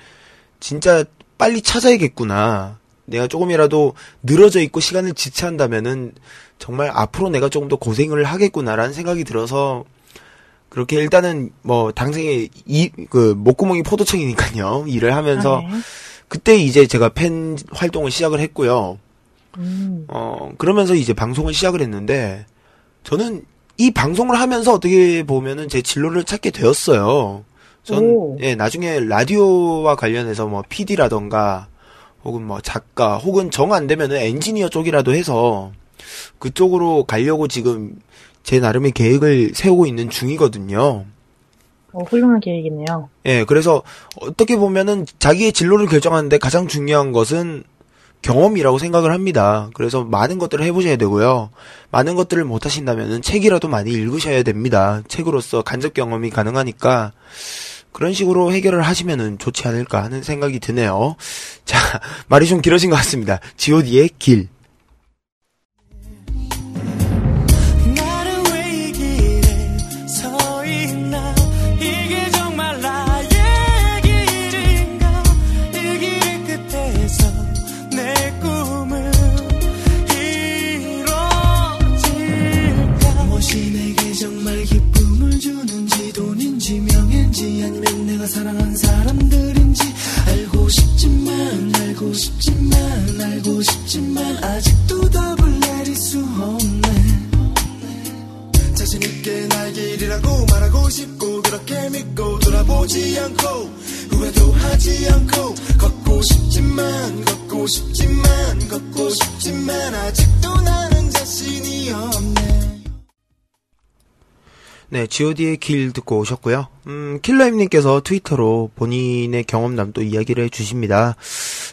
진짜 빨리 찾아야겠구나. 내가 조금이라도 늘어져 있고 시간을 지체한다면은 정말 앞으로 내가 조금 더 고생을 하겠구나라는 생각이 들어서 그렇게 일단은 뭐 당생에 이그 목구멍이 포도청이니까요. 일을 하면서 아, 네. 그때 이제 제가 팬 활동을 시작을 했고요. 음. 어, 그러면서 이제 방송을 시작을 했는데, 저는 이 방송을 하면서 어떻게 보면은 제 진로를 찾게 되었어요. 전, 오. 예, 나중에 라디오와 관련해서 뭐 PD라던가, 혹은 뭐 작가, 혹은 정 안 되면은 엔지니어 쪽이라도 해서, 그쪽으로 가려고 지금 제 나름의 계획을 세우고 있는 중이거든요. 어, 훌륭한 계획이네요. 예, 그래서 어떻게 보면은 자기의 진로를 결정하는데 가장 중요한 것은 경험이라고 생각을 합니다. 그래서 많은 것들을 해보셔야 되고요. 많은 것들을 못 하신다면은 책이라도 많이 읽으셔야 됩니다. 책으로서 간접 경험이 가능하니까 그런 식으로 해결을 하시면은 좋지 않을까 하는 생각이 드네요. 자, 말이 좀 길어진 것 같습니다. G.O.D의 길. 알고 싶지만 아직도 답을 내릴 수 없네 자신 있게 나의 길이라고 말하고 싶고 그렇게 믿고 돌아보지 않고 후회도 하지 않고 걷고 싶지만 걷고 싶지만 걷고 싶지만 아직도 나는 자신이 없네 네, G.O.D의 길 듣고 오셨고요. 음, 킬러임님께서 트위터로 본인의 경험담 또 이야기를 해주십니다.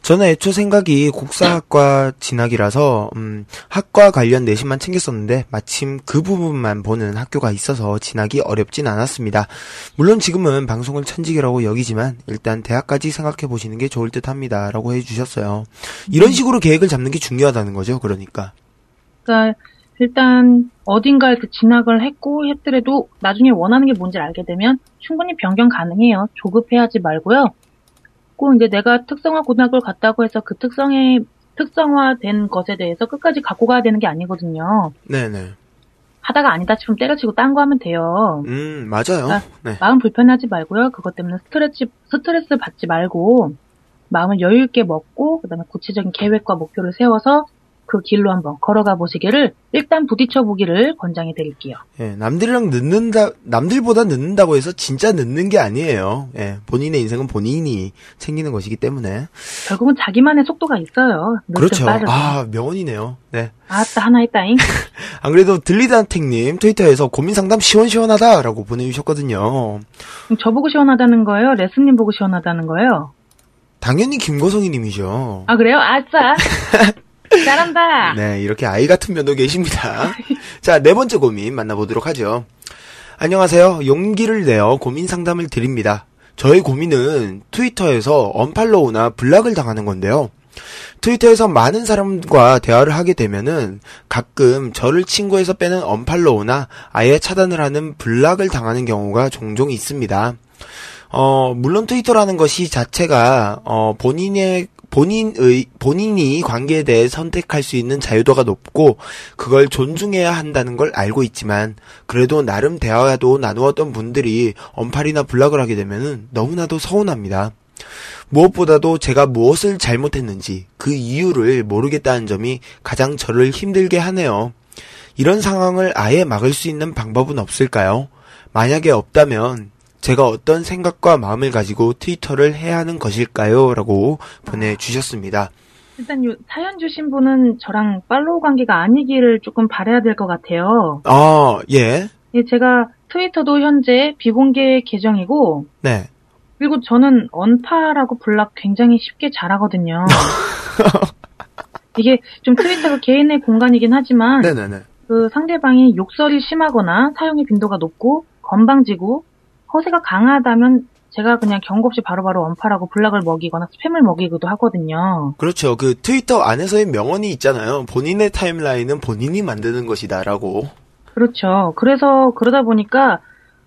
저는 애초 생각이 국사학과 진학이라서 음, 학과 관련 내신만 챙겼었는데 마침 그 부분만 보는 학교가 있어서 진학이 어렵진 않았습니다. 물론 지금은 방송을 천직이라고 여기지만 일단 대학까지 생각해 보시는 게 좋을 듯합니다라고 해주셨어요. 이런 식으로 계획을 잡는 게 중요하다는 거죠. 그러니까. 그러니까 일단 어딘가에 그 진학을 했고 했더라도 나중에 원하는 게 뭔지 알게 되면 충분히 변경 가능해요. 조급해하지 말고요. 꼭 이제 내가 특성화 고등학교를 갔다고 해서 그 특성에 특성화된 것에 대해서 끝까지 갖고 가야 되는 게 아니거든요. 네네. 하다가 아니다 싶으면 때려치고 딴 거 하면 돼요. 음 맞아요. 아, 네. 마음 불편하지 말고요. 그것 때문에 스트레스 스트레스 받지 말고 마음을 여유 있게 먹고 그 다음에 구체적인 계획과 목표를 세워서 그 길로 한번 걸어가 보시기를 일단 부딪혀 보기를 권장해 드릴게요. 예, 남들이랑 늦는다, 남들보다 늦는다고 해서 진짜 늦는 게 아니에요. 예, 본인의 인생은 본인이 챙기는 것이기 때문에. 결국은 자기만의 속도가 있어요. 그렇죠. 빠르든. 아, 명언이네요. 네. 아따 하나 했다잉. 안 그래도 들리다택님 트위터에서 고민 상담 시원시원하다라고 보내주셨거든요. 저보고 시원하다는 거예요? 레스님 보고 시원하다는 거예요? 당연히 김고성이님이죠. 아 그래요? 아싸. 잘한다. 네, 이렇게 아이 같은 면도 계십니다. 자, 네 번째 고민 만나보도록 하죠. 안녕하세요. 용기를 내어 고민 상담을 드립니다. 저의 고민은 트위터에서 언팔로우나 블락을 당하는 건데요. 트위터에서 많은 사람과 대화를 하게 되면은 가끔 저를 친구에서 빼는 언팔로우나 아예 차단을 하는 블락을 당하는 경우가 종종 있습니다. 어, 물론 트위터라는 것이 자체가, 어, 본인의, 본인의, 본인이 관계에 대해 선택할 수 있는 자유도가 높고, 그걸 존중해야 한다는 걸 알고 있지만, 그래도 나름 대화도 나누었던 분들이 언팔이나 블락을 하게 되면은 너무나도 서운합니다. 무엇보다도 제가 무엇을 잘못했는지 그 이유를 모르겠다는 점이 가장 저를 힘들게 하네요. 이런 상황을 아예 막을 수 있는 방법은 없을까요? 만약에 없다면 제가 어떤 생각과 마음을 가지고 트위터를 해야 하는 것일까요? 라고 보내주셨습니다. 일단 요 사연 주신 분은 저랑 팔로우 관계가 아니기를 조금 바래야 될 것 같아요. 아, 예. 예, 제가 트위터도 현재 비공개 계정이고, 네. 그리고 저는 언파라고 블락 굉장히 쉽게 잘하거든요. 이게 좀 트위터가 개인의 공간이긴 하지만, 네네네. 그 상대방이 욕설이 심하거나 사용의 빈도가 높고, 건방지고, 허세가 강하다면 제가 그냥 경고 없이 바로바로 언파라고 블락을 먹이거나 스팸을 먹이기도 하거든요. 그렇죠. 그 트위터 안에서의 명언이 있잖아요. 본인의 타임라인은 본인이 만드는 것이다라고. 그렇죠. 그래서 그러다 보니까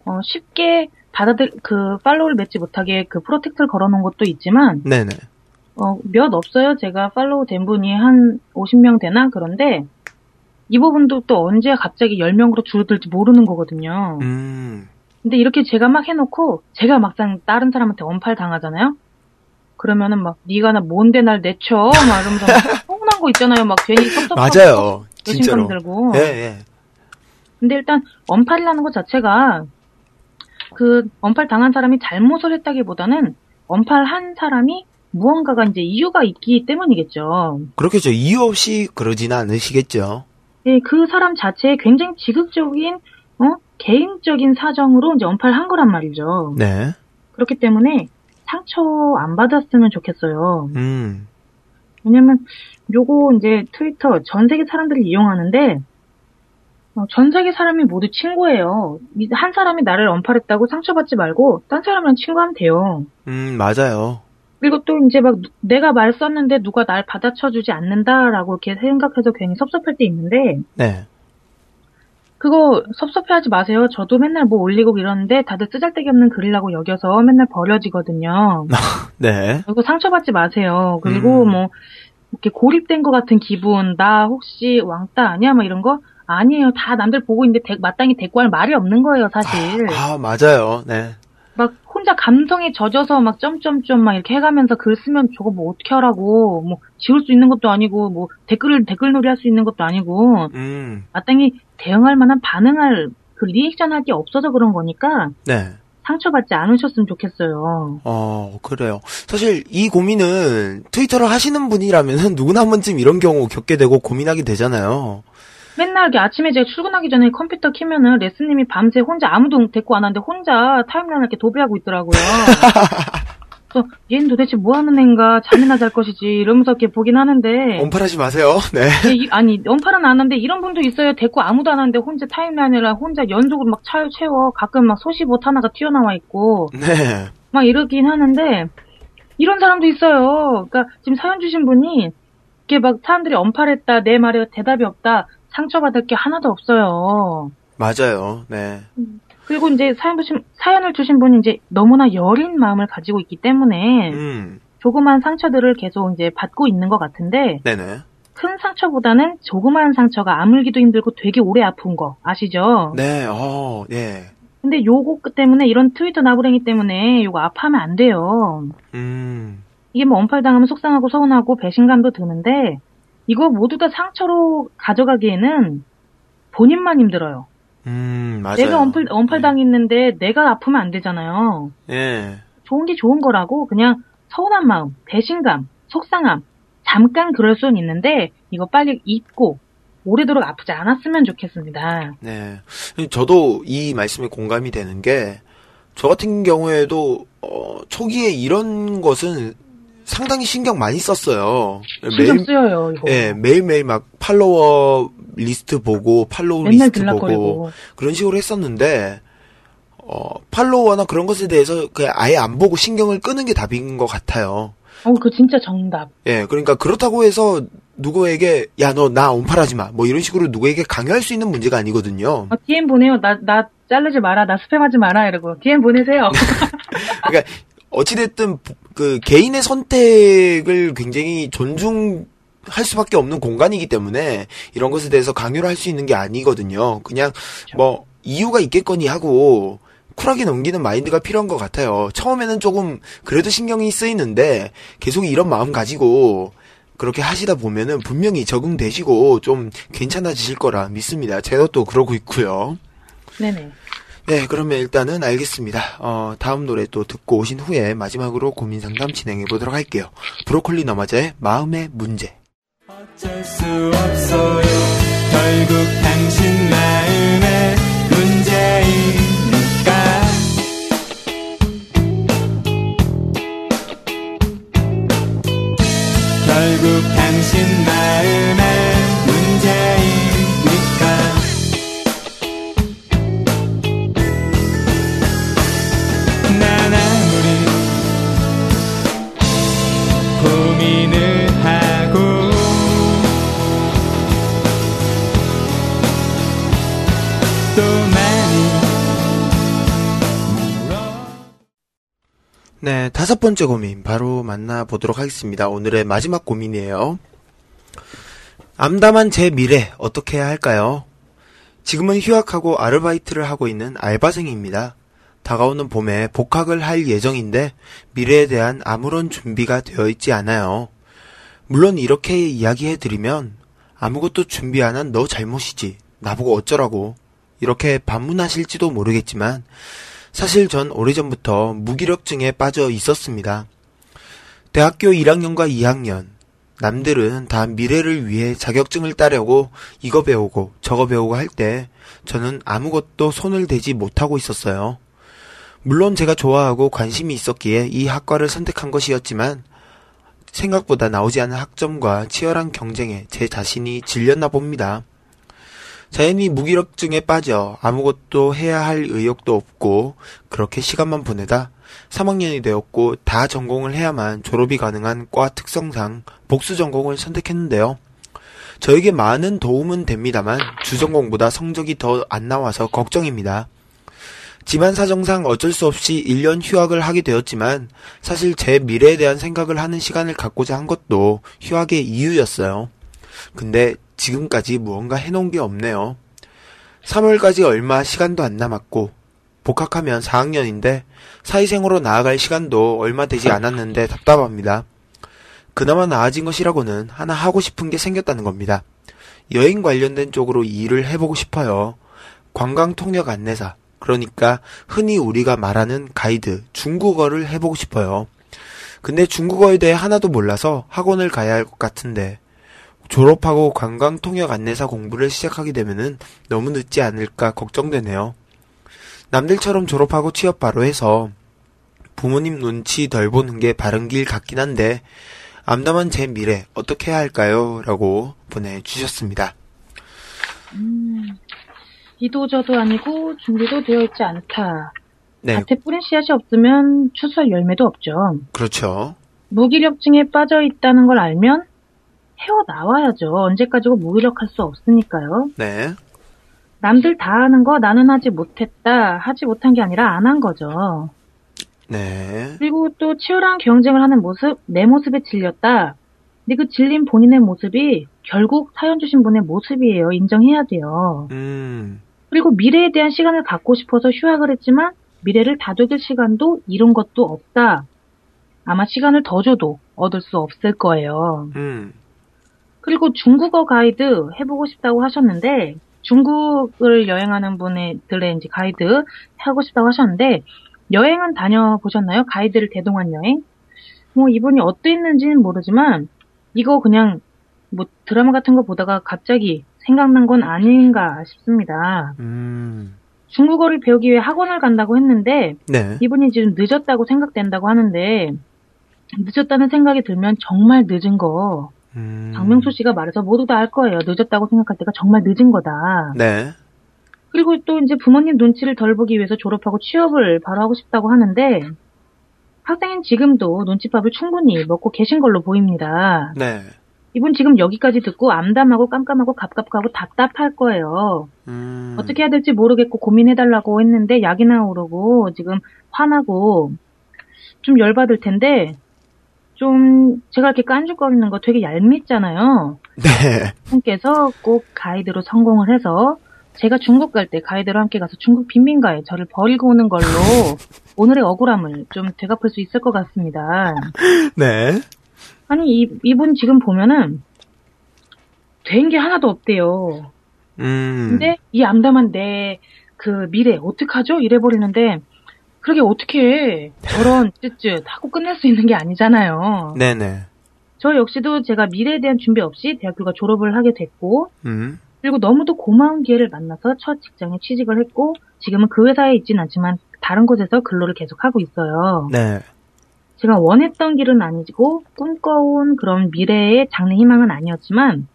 어, 쉽게 받아들 그 follow를 맺지 못하게 그 protect를 걸어놓은 것도 있지만 네네. 어, 몇 없어요. 제가 follow 된 분이 한 50명 되나 그런데 이 부분도 또 언제 갑자기 10명으로 줄어들지 모르는 거거든요. 음. 근데 이렇게 제가 막 해놓고 제가 막상 다른 사람한테 언팔 당하잖아요. 그러면은 막 네가 나 뭔데 날 내쳐 막 이러면서 막 서운한 거 있잖아요. 막 괜히 섭섭하고 맞아요. 진짜로. 들고. 예, 예. 근데 일단 언팔이라는 것 자체가 그 언팔 당한 사람이 잘못을 했다기보다는 언팔 한 사람이 무언가가 이제 이유가 있기 때문이겠죠. 그렇겠죠. 이유 없이 그러지는 않으시겠죠. 예, 그 사람 자체에 굉장히 지극적인 어? 개인적인 사정으로 이제 언팔 한 거란 말이죠. 네. 그렇기 때문에 상처 안 받았으면 좋겠어요. 음. 왜냐면 요거 이제 트위터 전 세계 사람들이 이용하는데 어, 전 세계 사람이 모두 친구예요. 이- 한 사람이 나를 언팔했다고 상처받지 말고 딴 사람이랑 친구하면 돼요. 음, 맞아요. 그리고 또 이제 막 누- 내가 말 썼는데 누가 날 받아쳐주지 않는다라고 이렇게 생각해서 괜히 섭섭할 때 있는데 네. 그거 섭섭해하지 마세요. 저도 맨날 뭐 올리고 이러는데 다들 쓰잘데기 없는 글이라고 여겨서 맨날 버려지거든요. 네. 그리고 상처받지 마세요. 그리고 음. 뭐 이렇게 고립된 것 같은 기분, 나 혹시 왕따 아니야? 막 이런 거 아니에요. 다 남들 보고 있는데 대- 마땅히 대꾸할 말이 없는 거예요, 사실. 아, 맞아요. 네. 막 혼자 감성에 젖어서 막 점점점 막 이렇게 해가면서 글 쓰면 저거 뭐 어떻게 하라고 뭐 지울 수 있는 것도 아니고 뭐 댓글을 댓글놀이 할 수 있는 것도 아니고 음. 마땅히 대응할 만한 반응할 그 리액션 할 게 없어서 그런 거니까 네. 상처받지 않으셨으면 좋겠어요. 어, 그래요. 사실 이 고민은 트위터를 하시는 분이라면 누구나 한 번쯤 이런 경우 겪게 되고 고민하게 되잖아요. 맨날 아침에 제가 출근하기 전에 컴퓨터 키면은 레스님이 밤새 혼자 아무도 데리고 안 하는데 혼자 타임라인을 이렇게 도배하고 있더라고요. 그래서 얘는 도대체 뭐 하는 애인가 잠이나 잘 것이지 이러면서 이렇게 보긴 하는데 언팔하지 마세요. 네. 예, 이- 아니 연팔은 안 하는데 이런 분도 있어요. 데리고 아무도 안 하는데 혼자 타임라인이라 혼자 연속으로 막 차, 채워 가끔 막 소시봇 하나가 튀어나와 있고 네. 막 이러긴 하는데 이런 사람도 있어요. 그러니까 지금 사연 주신 분이 이렇게 막 사람들이 언팔했다 내 말에 대답이 없다 상처받을 게 하나도 없어요. 맞아요. 네. 그리고 이제 사연 주신 사연을 주신 분이 이제 너무나 여린 마음을 가지고 있기 때문에 음. 조그만 상처들을 계속 이제 받고 있는 것 같은데 네네. 큰 상처보다는 조그만 상처가 아물기도 힘들고 되게 오래 아픈 거 아시죠? 네, 어, 네. 근데 요거 때문에 이런 트위터 나부랭이 때문에 요거 아파하면 안 돼요. 음. 이게 뭐 언팔 당하면 속상하고 서운하고 배신감도 드는데 이거 모두 다 상처로 가져가기에는 본인만 힘들어요. 음, 맞아요. 내가 언팔, 언팔당했는데 내가 아프면 안 되잖아요. 예. 좋은 게 좋은 거라고 그냥 서운한 마음, 배신감, 속상함 잠깐 그럴 수는 있는데 이거 빨리 잊고 오래도록 아프지 않았으면 좋겠습니다. 네. 저도 이 말씀에 공감이 되는 게, 저 같은 경우에도, 어, 초기에 이런 것은 상당히 신경 많이 썼어요. 신경 쓰여요 이거. 예, 매일매일 막 팔로워 리스트 보고, follow 리스트 보고. 그런 식으로 했었는데, 어, follower나 그런 것에 대해서 그냥 아예 안 보고 신경을 끄는 게 답인 것 같아요. 어, 그 진짜 정답. 예, 그러니까 그렇다고 해서 누구에게, 야, 너나 온팔하지 마. 뭐 이런 식으로 누구에게 강요할 수 있는 문제가 아니거든요. 어, DM 보내요. 나, 나 자르지 마라. 나 스팸하지 마라. 이러고. DM 보내세요. 그러니까 어찌됐든 그 개인의 선택을 굉장히 존중 할 수밖에 없는 공간이기 때문에 이런 것에 대해서 강요를 할 수 있는 게 아니거든요. 그냥 뭐 이유가 있겠거니 하고 쿨하게 넘기는 마인드가 필요한 것 같아요. 처음에는 조금 그래도 신경이 쓰이는데 계속 이런 마음 가지고 그렇게 하시다 보면은 분명히 적응되시고 좀 괜찮아지실 거라 믿습니다. 제가 또 그러고 있고요. 네네. 네, 그러면 일단은 알겠습니다. 어, 다음 노래 또 듣고 오신 후에 마지막으로 고민 상담 진행해 보도록 할게요. 브로콜리 너마저의 마음의 문제. 어쩔 수 없어요. 결국 네, 다섯 번째 고민 바로 만나보도록 하겠습니다. 오늘의 마지막 고민이에요. 암담한 제 미래 어떻게 해야 할까요? 지금은 휴학하고 아르바이트를 하고 있는 알바생입니다. 다가오는 봄에 복학을 할 예정인데 미래에 대한 아무런 준비가 되어 있지 않아요. 물론 이렇게 이야기해드리면 아무것도 준비 안 한 너 잘못이지. 나보고 어쩌라고. 이렇게 반문하실지도 모르겠지만 사실 전 오래전부터 무기력증에 빠져 있었습니다. 대학교 1학년과 2학년, 남들은 다 미래를 위해 자격증을 따려고 이거 배우고 저거 배우고 할 때 저는 아무것도 손을 대지 못하고 있었어요. 물론 제가 좋아하고 관심이 있었기에 이 학과를 선택한 것이었지만 생각보다 나오지 않은 학점과 치열한 경쟁에 제 자신이 질렸나 봅니다. 자연히 무기력증에 빠져 아무것도 해야 할 의욕도 없고 그렇게 시간만 보내다 3학년이 되었고 다 전공을 해야만 졸업이 가능한 과 특성상 복수 전공을 선택했는데요. 저에게 많은 도움은 됩니다만 주전공보다 성적이 더 안 나와서 걱정입니다. 집안 사정상 어쩔 수 없이 1년 휴학을 하게 되었지만 사실 제 미래에 대한 생각을 하는 시간을 갖고자 한 것도 휴학의 이유였어요. 근데 지금까지 무언가 해놓은 게 없네요. 3월까지 얼마 시간도 안 남았고 복학하면 4학년인데 사회생으로 나아갈 시간도 얼마 되지 않았는데 답답합니다. 그나마 나아진 것이라고는 하나 하고 싶은 게 생겼다는 겁니다. 여행 관련된 쪽으로 일을 해보고 싶어요. 관광 통역 안내사, 그러니까 흔히 우리가 말하는 가이드, 중국어를 해보고 싶어요. 근데 중국어에 대해 하나도 몰라서 학원을 가야 할 것 같은데 졸업하고 관광 통역 안내사 공부를 시작하게 되면은 너무 늦지 않을까 걱정되네요. 남들처럼 졸업하고 취업 바로 해서 부모님 눈치 덜 보는 게 바른 길 같긴 한데 암담한 제 미래 어떻게 해야 할까요? 라고 보내주셨습니다. 이도저도 아니고 준비도 되어 있지 않다. 네, 밭에 뿌린 씨앗이 없으면 추수할 열매도 없죠. 그렇죠. 무기력증에 빠져 있다는 걸 알면 헤어나와야죠. 언제까지고 무기력할 수 없으니까요. 네, 남들 다 하는 거 나는 하지 못했다. 하지 못한 게 아니라 안 한 거죠. 네, 그리고 또 치열한 경쟁을 하는 모습, 내 모습에 질렸다. 근데 그 질린 본인의 모습이 결국 사연 주신 분의 모습이에요. 인정해야 돼요. 음, 그리고 미래에 대한 시간을 갖고 싶어서 휴학을 했지만 미래를 다독일 시간도 이룬 것도 없다. 아마 시간을 더 줘도 얻을 수 없을 거예요. 음, 그리고 중국어 가이드 해보고 싶다고 하셨는데 중국을 여행하는 분들의 이제 가이드 하고 싶다고 하셨는데 여행은 다녀보셨나요? 가이드를 대동한 여행? 뭐 이분이 어땠는지는 모르지만 이거 그냥 뭐 드라마 같은 거 보다가 갑자기 생각난 건 아닌가 싶습니다. 음. 중국어를 배우기 위해 학원을 간다고 했는데 네. 이분이 지금 늦었다고 생각된다고 하는데 늦었다는 생각이 들면 정말 늦은 거 음. 박명수 씨가 말해서 모두 다 알 거예요. 늦었다고 생각할 때가 정말 늦은 거다. 네. 그리고 또 이제 부모님 눈치를 덜 보기 위해서 졸업하고 취업을 바로 하고 싶다고 하는데 학생인 지금도 눈치밥을 충분히 먹고 계신 걸로 보입니다. 네. 이분 지금 여기까지 듣고 암담하고 깜깜하고 갑갑하고 답답할 거예요. 음. 어떻게 해야 될지 모르겠고 고민해달라고 했는데 약이나 오르고 지금 화나고 좀 열받을 텐데 좀 제가 이렇게 깐죽거리는 거 되게 얄밉잖아요. 네. 분께서 꼭 가이드로 성공을 해서 제가 중국 갈 때 가이드로 함께 가서 중국 빈민가에 저를 버리고 오는 걸로 오늘의 억울함을 좀 되갚을 수 있을 것 같습니다. 네. 아니 이, 이분 지금 보면은 된 게 하나도 없대요. 음. 근데 이 암담한 내 그 미래 어떡하죠? 이래 버리는데 그러게 어떻게 해. 저런 쯧쯧 하고 끝낼 수 있는 게 아니잖아요. 네네. 저 역시도 제가 미래에 대한 준비 없이 대학교가 졸업을 하게 됐고 음. 그리고 너무도 고마운 기회를 만나서 첫 직장에 취직을 했고 지금은 그 회사에 있진 않지만 다른 곳에서 근로를 계속하고 있어요. 네. 제가 원했던 길은 아니고 꿈꿔온 그런 미래의 장래 희망은 아니었지만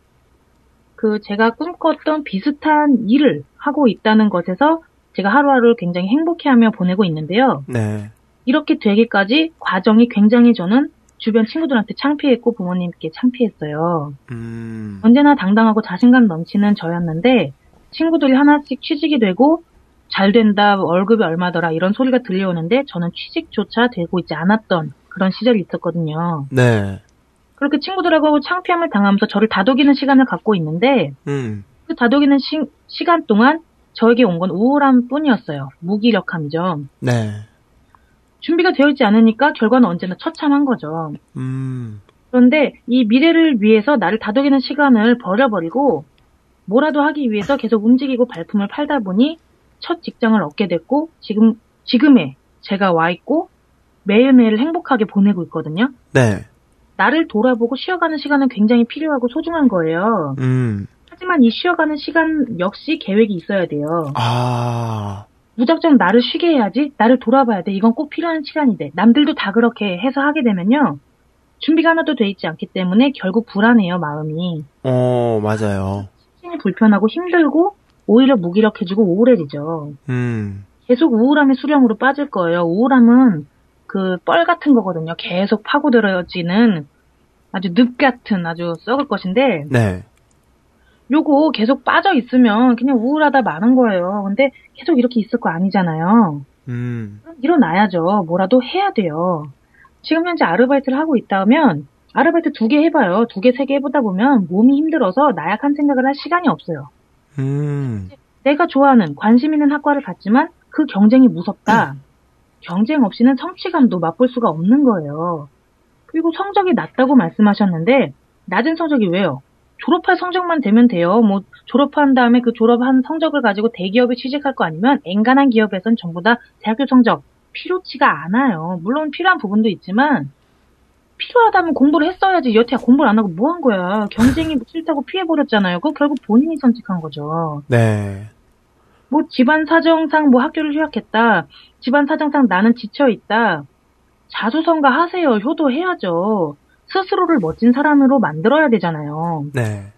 그 제가 꿈꿨던 비슷한 일을 하고 있다는 것에서 제가 하루하루 굉장히 행복해하며 보내고 있는데요. 네. 이렇게 되기까지 과정이 굉장히 저는 주변 친구들한테 창피했고 부모님께 창피했어요. 음. 언제나 당당하고 자신감 넘치는 저였는데 친구들이 하나씩 취직이 되고 잘 된다, 월급이 얼마더라 이런 소리가 들려오는데 저는 취직조차 되고 있지 않았던 그런 시절이 있었거든요. 네. 그렇게 친구들하고 창피함을 당하면서 저를 다독이는 시간을 갖고 있는데 음. 그 다독이는 시, 간 동안 저에게 온 건 우울함 뿐이었어요. 무기력함이죠. 네. 준비가 되어 있지 않으니까 결과는 언제나 처참한 거죠. 음. 그런데 이 미래를 위해서 나를 다독이는 시간을 버려버리고 뭐라도 하기 위해서 계속 움직이고 발품을 팔다 보니 첫 직장을 얻게 됐고 지금 지금의 제가 와 있고 매일매일 행복하게 보내고 있거든요. 네. 나를 돌아보고 쉬어가는 시간은 굉장히 필요하고 소중한 거예요. 음. 하지만 이 쉬어가는 시간 역시 계획이 있어야 돼요. 아. 무작정 나를 쉬게 해야지, 나를 돌아봐야 돼. 이건 꼭 필요한 시간인데. 남들도 다 그렇게 해서 하게 되면요. 준비가 하나도 돼 있지 않기 때문에 결국 불안해요, 마음이. 어, 맞아요. 심신이 불편하고 힘들고 오히려 무기력해지고 우울해지죠. 음. 계속 우울함의 수령으로 빠질 거예요. 우울함은 그 뻘 같은 거거든요. 계속 파고들어지는 아주 늪 같은 아주 썩을 것인데 네. 요거 계속 빠져 있으면 그냥 우울하다 마는 거예요. 근데 계속 이렇게 있을 거 아니잖아요. 음. 일어나야죠. 뭐라도 해야 돼요. 지금 현재 아르바이트를 하고 있다면 아르바이트 두 개 해봐요. 두 개, 세 개 해보다 보면 몸이 힘들어서 나약한 생각을 할 시간이 없어요. 음. 내가 좋아하는 관심 있는 학과를 갔지만 그 경쟁이 무섭다. 경쟁 없이는 성취감도 맛볼 수가 없는 거예요. 그리고 성적이 낮다고 말씀하셨는데 낮은 성적이 왜요? 졸업할 성적만 되면 돼요. 뭐 졸업한 다음에 그 졸업한 성적을 가지고 대기업에 취직할 거 아니면 엔간한 기업에선 전부 다 대학교 성적 필요치가 않아요. 물론 필요한 부분도 있지만 필요하다면 공부를 했어야지 여태 공부를 안 하고 뭐 한 거야. 경쟁이 싫다고 피해버렸잖아요. 그거 결국 본인이 선택한 거죠. 네. 뭐 집안 사정상 뭐 학교를 휴학했다. 집안 사정상 나는 지쳐 있다. 자수성가 하세요. 효도해야죠. 스스로를 멋진 사람으로 만들어야 되잖아요. 네.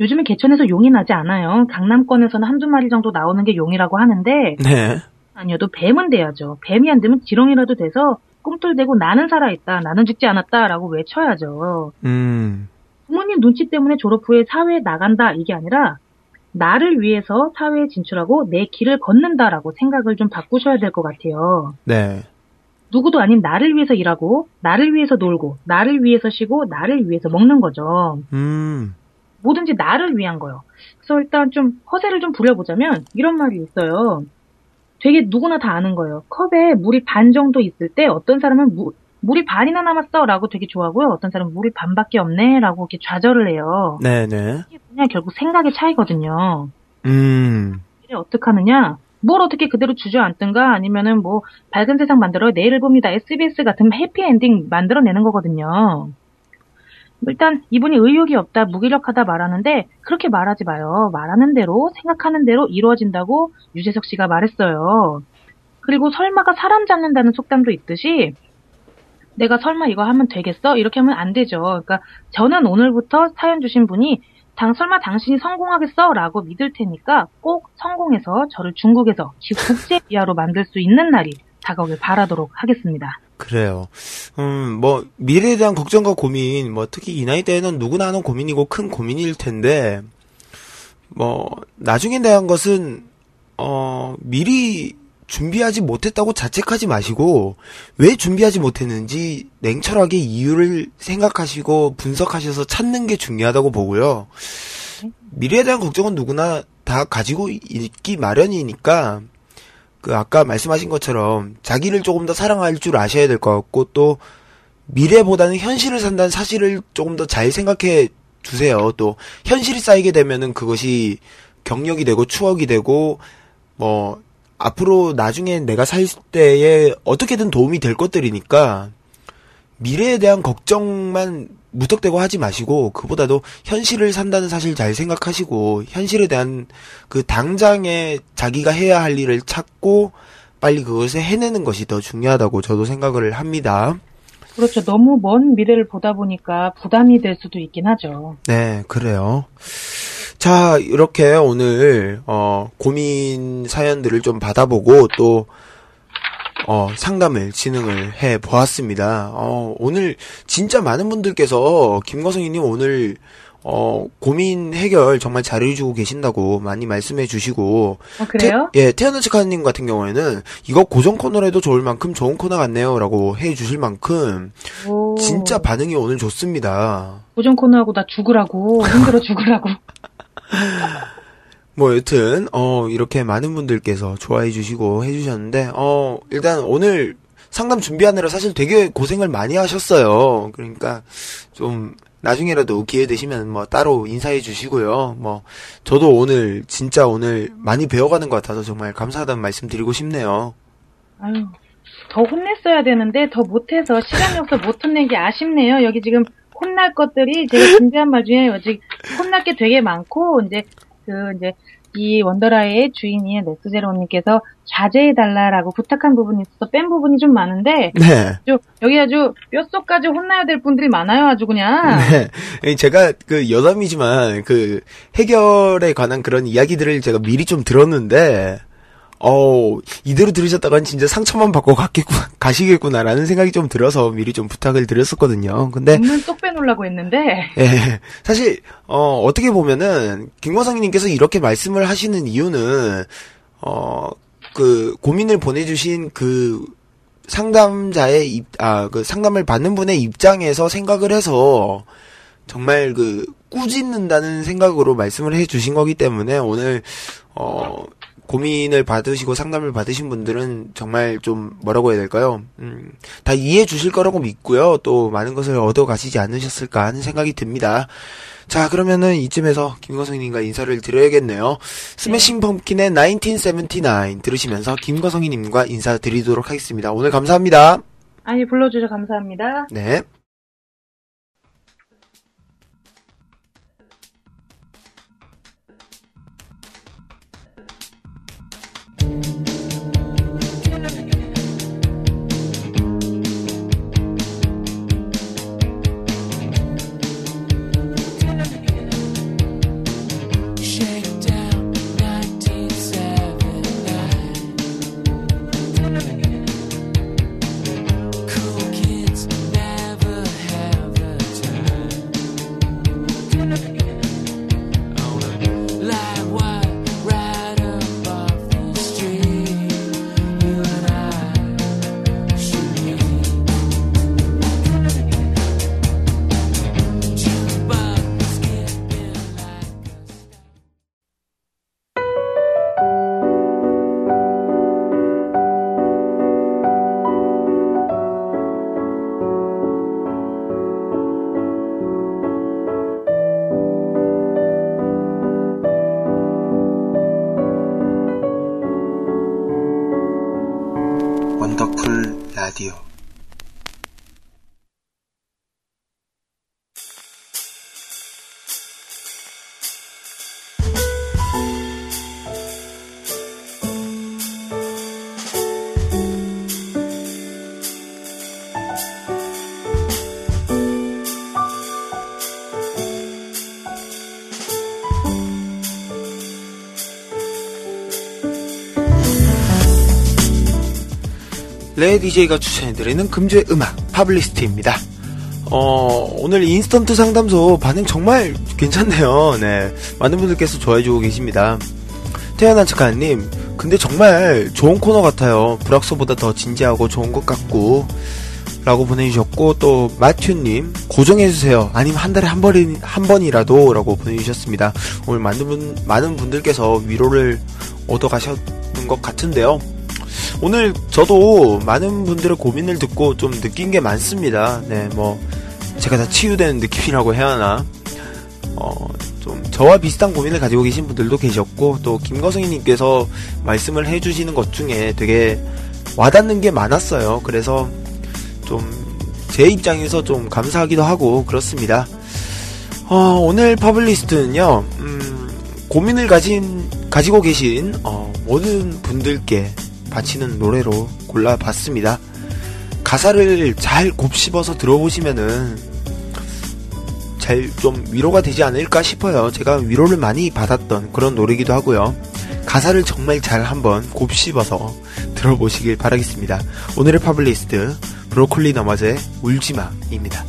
요즘에 개천에서 용이 나지 않아요. 강남권에서는 한두 마리 정도 나오는 게 용이라고 하는데 네. 아니어도 뱀은 돼야죠. 뱀이 안 되면 지렁이라도 돼서 꿈틀대고 나는 살아있다. 나는 죽지 않았다라고 외쳐야죠. 음. 부모님 눈치 때문에 졸업 후에 사회에 나간다 이게 아니라 나를 위해서 사회에 진출하고 내 길을 걷는다라고 생각을 좀 바꾸셔야 될 것 같아요. 네. 누구도 아닌 나를 위해서 일하고, 나를 위해서 놀고, 나를 위해서 쉬고, 나를 위해서 먹는 거죠. 음. 뭐든지 나를 위한 거요. 그래서 일단 좀 허세를 좀 부려보자면 이런 말이 있어요. 되게 누구나 다 아는 거예요. 컵에 물이 반 정도 있을 때 어떤 사람은 무- 물이 반이나 남았어라고 되게 좋아하고요. 어떤 사람은 물이 반밖에 없네라고 이렇게 좌절을 해요. 네네. 이게 그냥 결국 생각의 차이거든요. 음. 이를 어떻게 하느냐? 뭘 어떻게 그대로 주저앉든가 아니면은 뭐 밝은 세상 만들어 내일을 봅니다. SBS 같은 해피엔딩 만들어내는 거거든요. 일단 이분이 의욕이 없다, 무기력하다 말하는데 그렇게 말하지 마요. 말하는 대로 생각하는 대로 이루어진다고 유재석 씨가 말했어요. 그리고 설마가 사람 잡는다는 속담도 있듯이 내가 설마 이거 하면 되겠어? 이렇게 하면 안 되죠. 그러니까 저는 오늘부터 사연 주신 분이 당 설마 당신이 성공하겠어? 라고 믿을 테니까 꼭 성공해서 저를 중국에서 국제 비하로 만들 수 있는 날이 다가오길 바라도록 하겠습니다. 그래요. 음, 뭐, 미래에 대한 걱정과 고민, 뭐, 특히 이 나이 때에는 누구나 하는 고민이고 큰 고민일 텐데, 뭐, 나중에 대한 것은, 어, 미리 준비하지 못했다고 자책하지 마시고, 왜 준비하지 못했는지 냉철하게 이유를 생각하시고 분석하셔서 찾는 게 중요하다고 보고요. 미래에 대한 걱정은 누구나 다 가지고 있기 마련이니까, 그 아까 말씀하신 것처럼 자기를 조금 더 사랑할 줄 아셔야 될 것 같고 또 미래보다는 현실을 산다는 사실을 조금 더 잘 생각해 주세요. 또 현실이 쌓이게 되면은 그것이 경력이 되고 추억이 되고 뭐 앞으로 나중에 내가 살 때에 어떻게든 도움이 될 것들이니까 미래에 대한 걱정만 무턱대고 하지 마시고 그보다도 현실을 산다는 사실 잘 생각하시고 현실에 대한 그 당장에 자기가 해야 할 일을 찾고 빨리 그것을 해내는 것이 더 중요하다고 저도 생각을 합니다. 그렇죠. 너무 먼 미래를 보다 보니까 부담이 될 수도 있긴 하죠. 네, 그래요. 자, 이렇게 오늘 어 고민 사연들을 좀 받아보고 또 어, 상담을 진행을 해 보았습니다. 어, 오늘 진짜 많은 분들께서 김거성이님 오늘 어, 고민 해결 정말 잘해주고 계신다고 많이 말씀해 주시고. 어, 그래요? 태, 예, 태어난 척하님 같은 경우에는 이거 고정 코너로 해도 좋을 만큼 좋은 코너 같네요. 라고 해 주실 만큼 오, 진짜 반응이 오늘 좋습니다. 고정 코너하고 나 죽으라고 힘들어 죽으라고. 뭐 여튼 어 이렇게 많은 분들께서 좋아해 주시고 해 주셨는데 어 일단 오늘 상담 준비하느라 사실 되게 고생을 많이 하셨어요. 그러니까 좀 나중에라도 기회 되시면 뭐 따로 인사해 주시고요. 뭐 저도 오늘 진짜 오늘 많이 배워가는 것 같아서 정말 감사하다는 말씀 드리고 싶네요. 아유, 더 혼냈어야 되는데 더 못해서 시간이 없어 못 혼낸 게 아쉽네요. 여기 지금 혼날 것들이 제가 준비한 말 중에 아직 혼날 게 되게 많고 이제 그 이제 이 원더라의 주인인 레스제로님께서 자제해달라라고 부탁한 부분이 있어서 뺀 부분이 좀 많은데 네. 아주 여기 아주 뼛속까지 혼나야 될 분들이 많아요 아주 그냥 네. 제가 그 여담이지만 그 해결에 관한 그런 이야기들을 제가 미리 좀 들었는데 어 이대로 들으셨다간 진짜 상처만 받고 갔겠구, 가시겠구나라는 생각이 좀 들어서 미리 좀 부탁을 드렸었거든요. 근데 눈쏙 빼놓으려고 했는데 예, 사실 어 어떻게 보면은 김광성님께서 이렇게 말씀을 하시는 이유는 어 그 고민을 보내주신 그 상담자의 입, 아, 그 상담을 받는 분의 입장에서 생각을 해서 정말 그 꾸짖는다는 생각으로 말씀을 해 주신 거기 때문에 오늘 어 고민을 받으시고 상담을 받으신 분들은 정말 좀 뭐라고 해야 될까요? 음, 다 이해해 주실 거라고 믿고요. 또 많은 것을 얻어 가시지 않으셨을까 하는 생각이 듭니다. 자, 그러면은 이쯤에서 김거성님과 인사를 드려야겠네요. 스매싱 펌킨의 1979 들으시면서 김거성님과 인사드리도록 하겠습니다. 오늘 감사합니다. 아니 불러주셔서 감사합니다. 네. 레 DJ가 추천해드리는 금주의 음악 파블리스트입니다. 어, 오늘 인스턴트 상담소 반응 정말 괜찮네요. 네. 많은 분들께서 좋아해주고 계십니다. 태어난 척하님, 근데 정말 좋은 코너 같아요. 불악서보다 더 진지하고 좋은 것 같고, 라고 보내주셨고, 또, 마튜님, 고정해주세요. 아니면 한 달에 한 번이, 한 번이라도, 라고 보내주셨습니다. 오늘 많은 분, 많은 분들께서 위로를 얻어가셨는 것 같은데요. 오늘 저도 많은 분들의 고민을 듣고 좀 느낀 게 많습니다. 네, 뭐, 제가 다 치유되는 느낌이라고 해야 하나. 어, 좀, 저와 비슷한 고민을 가지고 계신 분들도 계셨고, 또, 김거성이님께서 말씀을 해주시는 것 중에 되게 와닿는 게 많았어요. 그래서 좀, 제 입장에서 좀 감사하기도 하고, 그렇습니다. 어, 오늘 퍼블리스트는요, 음, 고민을 가진, 가지고 계신, 어, 모든 분들께 바치는 노래로 골라봤습니다. 가사를 잘 곱씹어서 들어보시면은 잘 좀 위로가 되지 않을까 싶어요. 제가 위로를 많이 받았던 그런 노래기도 하고요. 가사를 정말 잘 한번 곱씹어서 들어보시길 바라겠습니다. 오늘의 파블리스트 브로콜리 너머즈의 울지마입니다.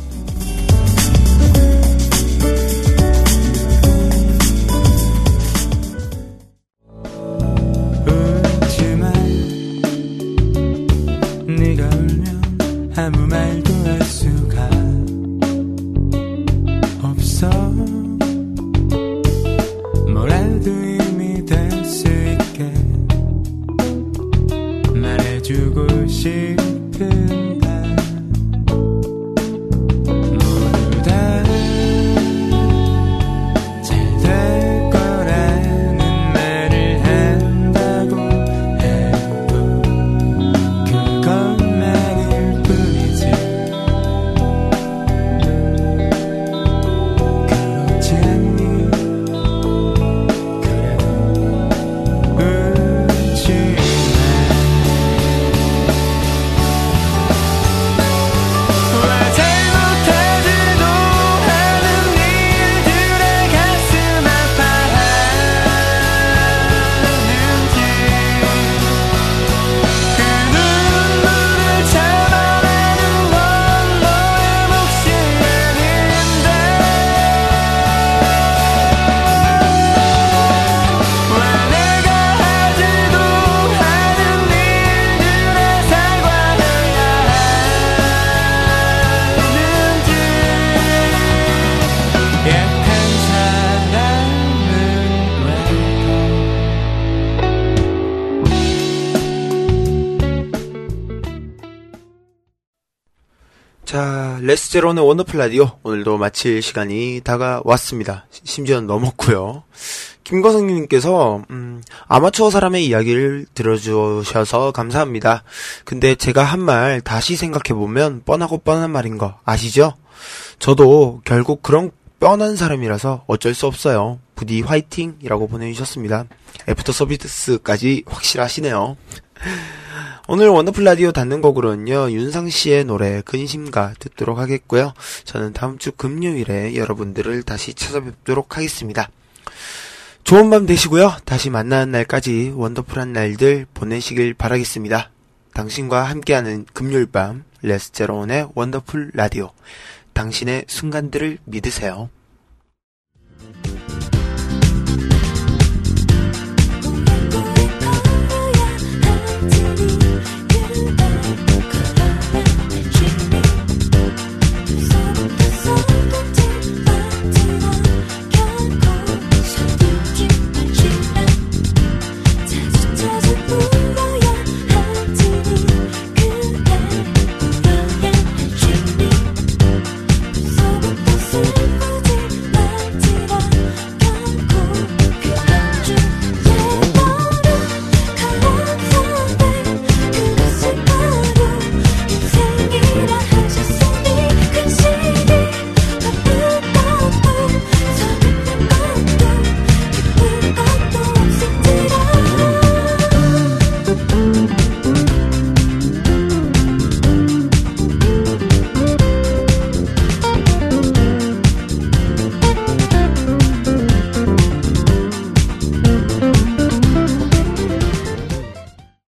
자, 레스제론의 원더풀 라디오 오늘도 마칠 시간이 다가왔습니다. 시- 심지어는 넘었고요. 김거성님께서 음, 아마추어 사람의 이야기를 들어주셔서 감사합니다. 근데 제가 한 말 다시 생각해 보면 뻔하고 뻔한 말인 거 아시죠? 저도 결국 그런 뻔한 사람이라서 어쩔 수 없어요. 부디 화이팅이라고 보내주셨습니다. 애프터 서비스까지 확실하시네요. 오늘 원더풀 라디오 닫는 곡으로는요, 윤상 씨의 노래, 근심가 듣도록 하겠고요. 저는 다음 주 금요일에 여러분들을 다시 찾아뵙도록 하겠습니다. 좋은 밤 되시고요. 다시 만나는 날까지 원더풀한 날들 보내시길 바라겠습니다. 당신과 함께하는 금요일 밤, 레스제론의 원더풀 라디오. 당신의 순간들을 믿으세요.